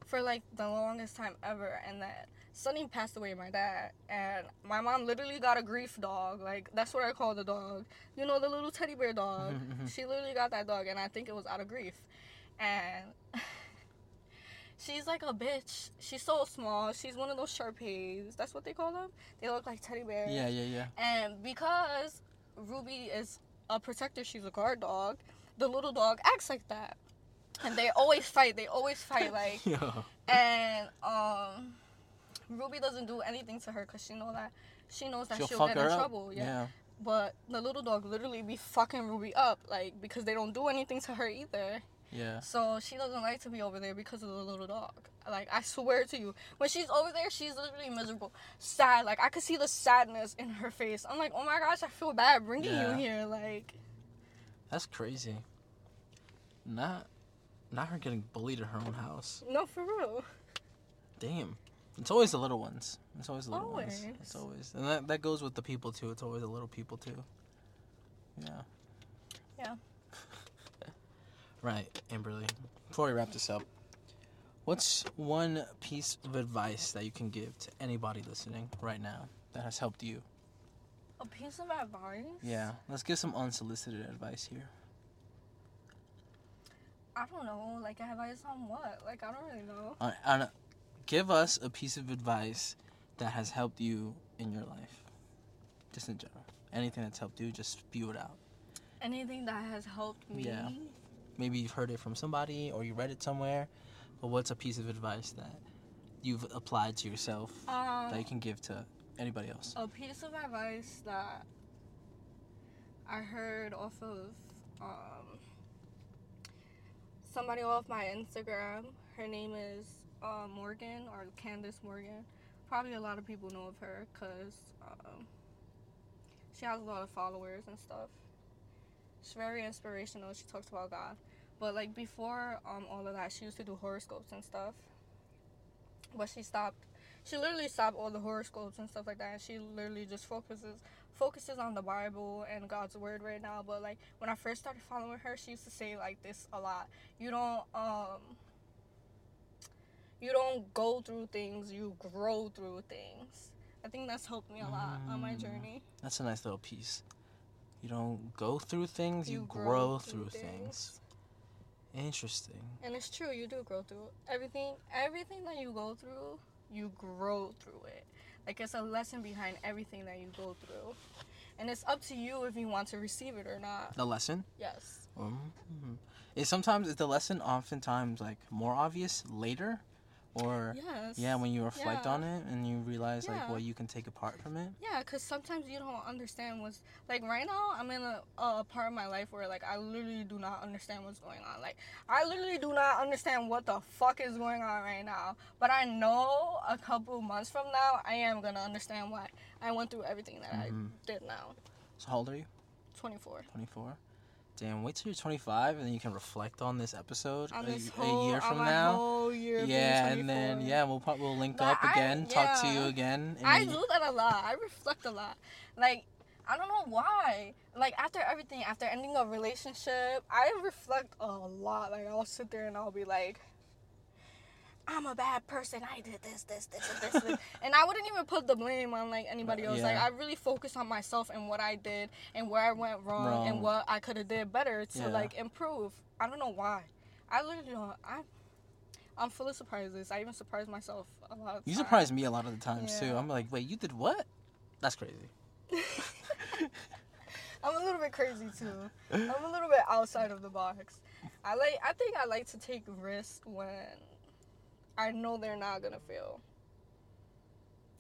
[SPEAKER 1] for like the longest time ever, and then Sonny passed away, my dad, and my mom literally got a grief dog. Like that's what I call the dog. You know the little teddy bear dog. She literally got that dog, and I think it was out of grief, and. She's like a bitch. She's so small. She's one of those Sharpays. That's what they call them. They look like teddy bears.
[SPEAKER 2] Yeah, yeah, yeah.
[SPEAKER 1] And because Ruby is a protector, she's a guard dog, the little dog acts like that. And they always fight. They always fight. Like,
[SPEAKER 2] Yeah.
[SPEAKER 1] and um, Ruby doesn't do anything to her because she know that she knows that
[SPEAKER 2] She'll,
[SPEAKER 1] she'll, get in
[SPEAKER 2] up.
[SPEAKER 1] trouble. Yeah.
[SPEAKER 2] yeah.
[SPEAKER 1] But the little dog literally be fucking Ruby up, like because they don't do anything to her either.
[SPEAKER 2] Yeah.
[SPEAKER 1] So she doesn't like to be over there because of the little dog. Like I swear to you, when she's over there, she's literally miserable, sad. Like I could see the sadness in her face. I'm like, oh my gosh, I feel bad bringing
[SPEAKER 2] Yeah.
[SPEAKER 1] you here. Like,
[SPEAKER 2] That's crazy. Not, not her getting bullied in her own house.
[SPEAKER 1] no, for real.
[SPEAKER 2] Damn. It's always the little ones. It's always the little ones.
[SPEAKER 1] Always.
[SPEAKER 2] It's always, and that that goes with the people too. It's always the little people too. Yeah.
[SPEAKER 1] Yeah.
[SPEAKER 2] Right, Amberly. Before we wrap this up, what's one piece of advice that you can give to anybody listening right now that has helped you?
[SPEAKER 1] A piece of advice.
[SPEAKER 2] Yeah, let's give some unsolicited advice here.
[SPEAKER 1] I don't know. Like advice on what? Like I don't really know.
[SPEAKER 2] On, on, give us a piece of advice that has helped you in your life, just in general. Anything that's helped you, just spew it out.
[SPEAKER 1] Anything that has helped me.
[SPEAKER 2] Yeah. Maybe you've heard it from somebody or you read it somewhere, but what's a piece of advice that you've applied to yourself
[SPEAKER 1] Um,
[SPEAKER 2] that you can give to anybody else?
[SPEAKER 1] a piece of advice that I heard off of um, somebody off my Instagram. Her name is uh, Morgan or Candace Morgan. Probably a lot of people know of her because um, she has a lot of followers and stuff. She's very inspirational. She talks about God. But like before um, all of that, she used to do horoscopes and stuff. But she stopped she literally stopped all the horoscopes and stuff like that she literally just focuses focuses on the bible and god's word right now but like when i first started following her she used to say like this a lot you don't um you don't go through things you grow through things i think that's helped me a lot on my
[SPEAKER 2] Mm.
[SPEAKER 1] journey
[SPEAKER 2] That's a nice little piece. You don't go through things, you,
[SPEAKER 1] You
[SPEAKER 2] grow,
[SPEAKER 1] grow
[SPEAKER 2] through,
[SPEAKER 1] through
[SPEAKER 2] things. Interesting.
[SPEAKER 1] and it's true you do grow through everything everything that you go through you grow through it like it's a lesson behind everything that you go through and it's up to you if you want to receive it or not
[SPEAKER 2] The lesson.
[SPEAKER 1] yes
[SPEAKER 2] Mhm. Is sometimes is the lesson oftentimes like more obvious later, or
[SPEAKER 1] yes
[SPEAKER 2] yeah when you reflect
[SPEAKER 1] Yeah.
[SPEAKER 2] on it and you realize like what you can take apart from it.
[SPEAKER 1] yeah because sometimes you don't understand what's like right now i'm in a, a part of my life where like i literally do not understand what's going on like i literally do not understand what the fuck is going on right now but i know a couple months from now i am gonna understand why i went through everything that
[SPEAKER 2] Mhm.
[SPEAKER 1] i did now
[SPEAKER 2] So how old are you?
[SPEAKER 1] 24
[SPEAKER 2] Twenty four. Damn, wait till you're 25 and then you can reflect on this episode
[SPEAKER 1] on
[SPEAKER 2] a,
[SPEAKER 1] this
[SPEAKER 2] a year from now.
[SPEAKER 1] whole year
[SPEAKER 2] Yeah, and then yeah, we'll probably we'll link
[SPEAKER 1] But
[SPEAKER 2] up
[SPEAKER 1] I-
[SPEAKER 2] again, talk to you again.
[SPEAKER 1] I do that a lot. I reflect a lot. Like, I don't know why. Like, after everything, after ending a relationship, I reflect a lot. Like, I'll sit there and I'll be like, I'm a bad person. I did this, this, this, and this. this. and I wouldn't even put the blame on, like, anybody else. Like, I really focus on myself and what I did and where I went wrong,
[SPEAKER 2] Wrong.
[SPEAKER 1] and what I could have did better to,
[SPEAKER 2] Yeah.
[SPEAKER 1] like, improve. I don't know why. I literally don't. I, I'm full of surprises. I even surprise myself a lot of
[SPEAKER 2] You surprise me a lot of the times too. I'm like, wait, you did what? That's crazy.
[SPEAKER 1] I'm a little bit crazy too. I'm a little bit outside of the box. I like I think I like to take risks when I know they're not gonna fail.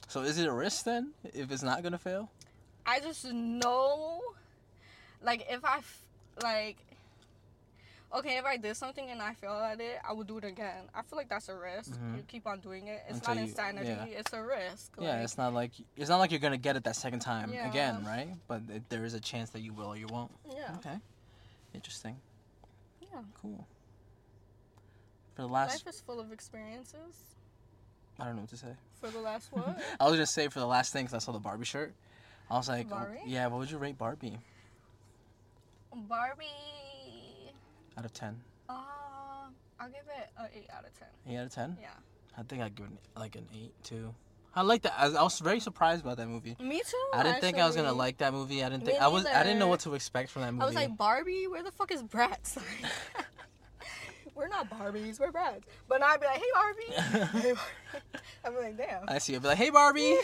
[SPEAKER 2] So is it a risk then if it's not gonna fail?
[SPEAKER 1] I just know like if I f- like okay, if I did something and I failed at it, I would do it again. I feel like that's a risk.
[SPEAKER 2] Mhm.
[SPEAKER 1] You keep on doing it. It's
[SPEAKER 2] Until
[SPEAKER 1] not insanity,
[SPEAKER 2] yeah.
[SPEAKER 1] it's a risk.
[SPEAKER 2] yeah,
[SPEAKER 1] Like,
[SPEAKER 2] it's not like it's not like you're gonna get it that second time
[SPEAKER 1] Yeah.
[SPEAKER 2] again, right? But it, there is a chance that you will or you won't.
[SPEAKER 1] yeah.
[SPEAKER 2] Okay, interesting,
[SPEAKER 1] Yeah.
[SPEAKER 2] cool. For the last,
[SPEAKER 1] Life is full of experiences.
[SPEAKER 2] I don't know what to say.
[SPEAKER 1] For the last what?
[SPEAKER 2] I was gonna say for the last thing because I saw the Barbie shirt. I was like, oh, yeah, what would you rate Barbie
[SPEAKER 1] Barbie.
[SPEAKER 2] out of ten?
[SPEAKER 1] Uh, I'll give it an eight out of ten.
[SPEAKER 2] Eight out of ten.
[SPEAKER 1] Yeah.
[SPEAKER 2] I think I'd give it like an eight too. I like that. I, was very surprised about that movie.
[SPEAKER 1] Me too.
[SPEAKER 2] I didn't think I was gonna like that movie. I didn't think I was. I didn't know what to expect from that movie.
[SPEAKER 1] I was like Barbie. Where the fuck is Bratz? we're not Barbies. We're Bratz. But now I'd be like, hey Barbie. hey Barbie. I'd be like, damn.
[SPEAKER 2] I see. I'd be like, hey Barbie.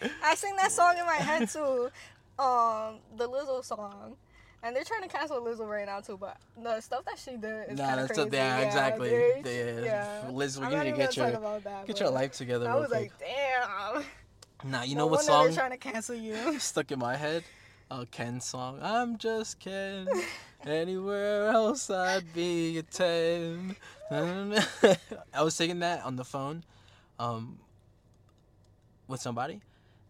[SPEAKER 1] I sing that song in my head too. Um, the Lizzo song. And they're trying to cancel Lizzo right now too, but the stuff that she did is
[SPEAKER 2] Nah,
[SPEAKER 1] kind of crazy.
[SPEAKER 2] a, yeah, exactly.
[SPEAKER 1] they-
[SPEAKER 2] Yeah,
[SPEAKER 1] yeah.
[SPEAKER 2] Liz,
[SPEAKER 1] I'm
[SPEAKER 2] you need to get your
[SPEAKER 1] that,
[SPEAKER 2] get your life together.
[SPEAKER 1] I was
[SPEAKER 2] quick.
[SPEAKER 1] like, damn.
[SPEAKER 2] Nah, you
[SPEAKER 1] No
[SPEAKER 2] know what
[SPEAKER 1] wonder they're
[SPEAKER 2] song
[SPEAKER 1] trying to cancel you.
[SPEAKER 2] stuck in my head? A Ken song. I'm just Ken. Anywhere else I'd be a ten. I was singing that on the phone, um, with somebody,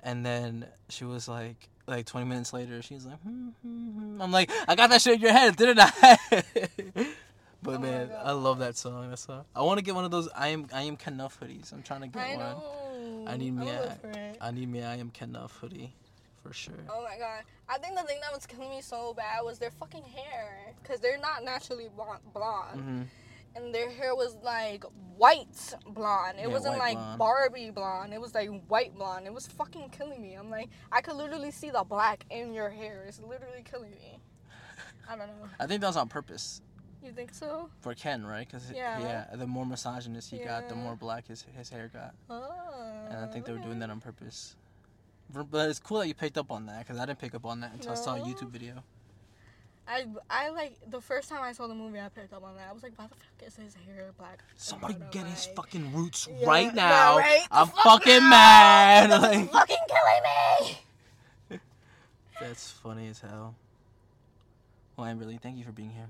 [SPEAKER 2] and then she was like, like 20 minutes later, she was like, hmm, hmm, hmm. I'm like, I got that shit in your head, didn't I? but
[SPEAKER 1] Oh
[SPEAKER 2] man, I love that song. That song. I want to get one of those. I am I am Kenough hoodies. I'm trying to get
[SPEAKER 1] I
[SPEAKER 2] one.
[SPEAKER 1] know.
[SPEAKER 2] I need me
[SPEAKER 1] I'm
[SPEAKER 2] a-
[SPEAKER 1] good for it.
[SPEAKER 2] I need me. I am Kenough hoodie, for sure.
[SPEAKER 1] Oh my god. I think the thing that was killing me so bad was their fucking hair. Because they're not naturally blonde. blonde.
[SPEAKER 2] hmm
[SPEAKER 1] And their hair was like white blonde. It
[SPEAKER 2] Yeah,
[SPEAKER 1] wasn't like
[SPEAKER 2] blonde.
[SPEAKER 1] Barbie blonde. It was like white blonde. It was fucking killing me. I'm like, I could literally see the black in your hair. It's literally killing me. I don't know.
[SPEAKER 2] I think that was on purpose
[SPEAKER 1] You think so?
[SPEAKER 2] for Ken, right? Because
[SPEAKER 1] Yeah.
[SPEAKER 2] yeah. the more misogynist he got, the more black his his hair got,
[SPEAKER 1] Oh.
[SPEAKER 2] and I think they were doing that on purpose. But it's cool that you picked up on that because I didn't pick up on that until I saw a YouTube video.
[SPEAKER 1] I, I like the first time I saw the movie, I picked up on that. I was like, why the fuck is his hair black?
[SPEAKER 2] Somebody get his
[SPEAKER 1] like,
[SPEAKER 2] fucking roots
[SPEAKER 1] Yeah,
[SPEAKER 2] right
[SPEAKER 1] yeah,
[SPEAKER 2] now.
[SPEAKER 1] right?
[SPEAKER 2] I'm
[SPEAKER 1] fuck
[SPEAKER 2] fucking
[SPEAKER 1] now.
[SPEAKER 2] mad. Like,
[SPEAKER 1] fucking killing me.
[SPEAKER 2] that's funny as hell. Well, Amberly, thank you for being here.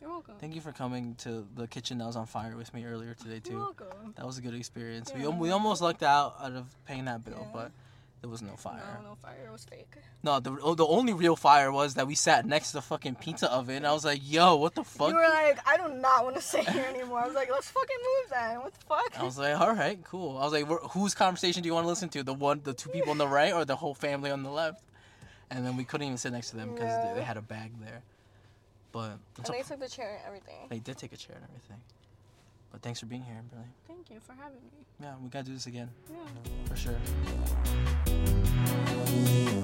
[SPEAKER 1] You're welcome.
[SPEAKER 2] Thank you for coming to the kitchen that was on fire with me earlier today too.
[SPEAKER 1] You're welcome.
[SPEAKER 2] That was a good experience. We, we almost lucked out out of paying that bill,
[SPEAKER 1] Yeah.
[SPEAKER 2] but there was no fire.
[SPEAKER 1] No, no fire. It was fake.
[SPEAKER 2] No, the oh, the only real fire was that we sat next to the fucking pizza oven. I was like, "Yo, what the fuck?"
[SPEAKER 1] You were like, I do not want to stay here anymore. I was like, let's fucking move then. What the fuck?
[SPEAKER 2] I was like, "All right, cool." I was like, "Whose conversation do you want to listen to? The one, the two people on the right, or the whole family on the left?" And then we couldn't even sit next to them because
[SPEAKER 1] Yeah.
[SPEAKER 2] they, they had a bag there. But
[SPEAKER 1] and they took the chair and everything.
[SPEAKER 2] they did take a chair and everything. But thanks for being here, Billy.
[SPEAKER 1] Thank you for having me.
[SPEAKER 2] Yeah, we gotta do this again
[SPEAKER 1] Yeah.
[SPEAKER 2] for sure. Thank you.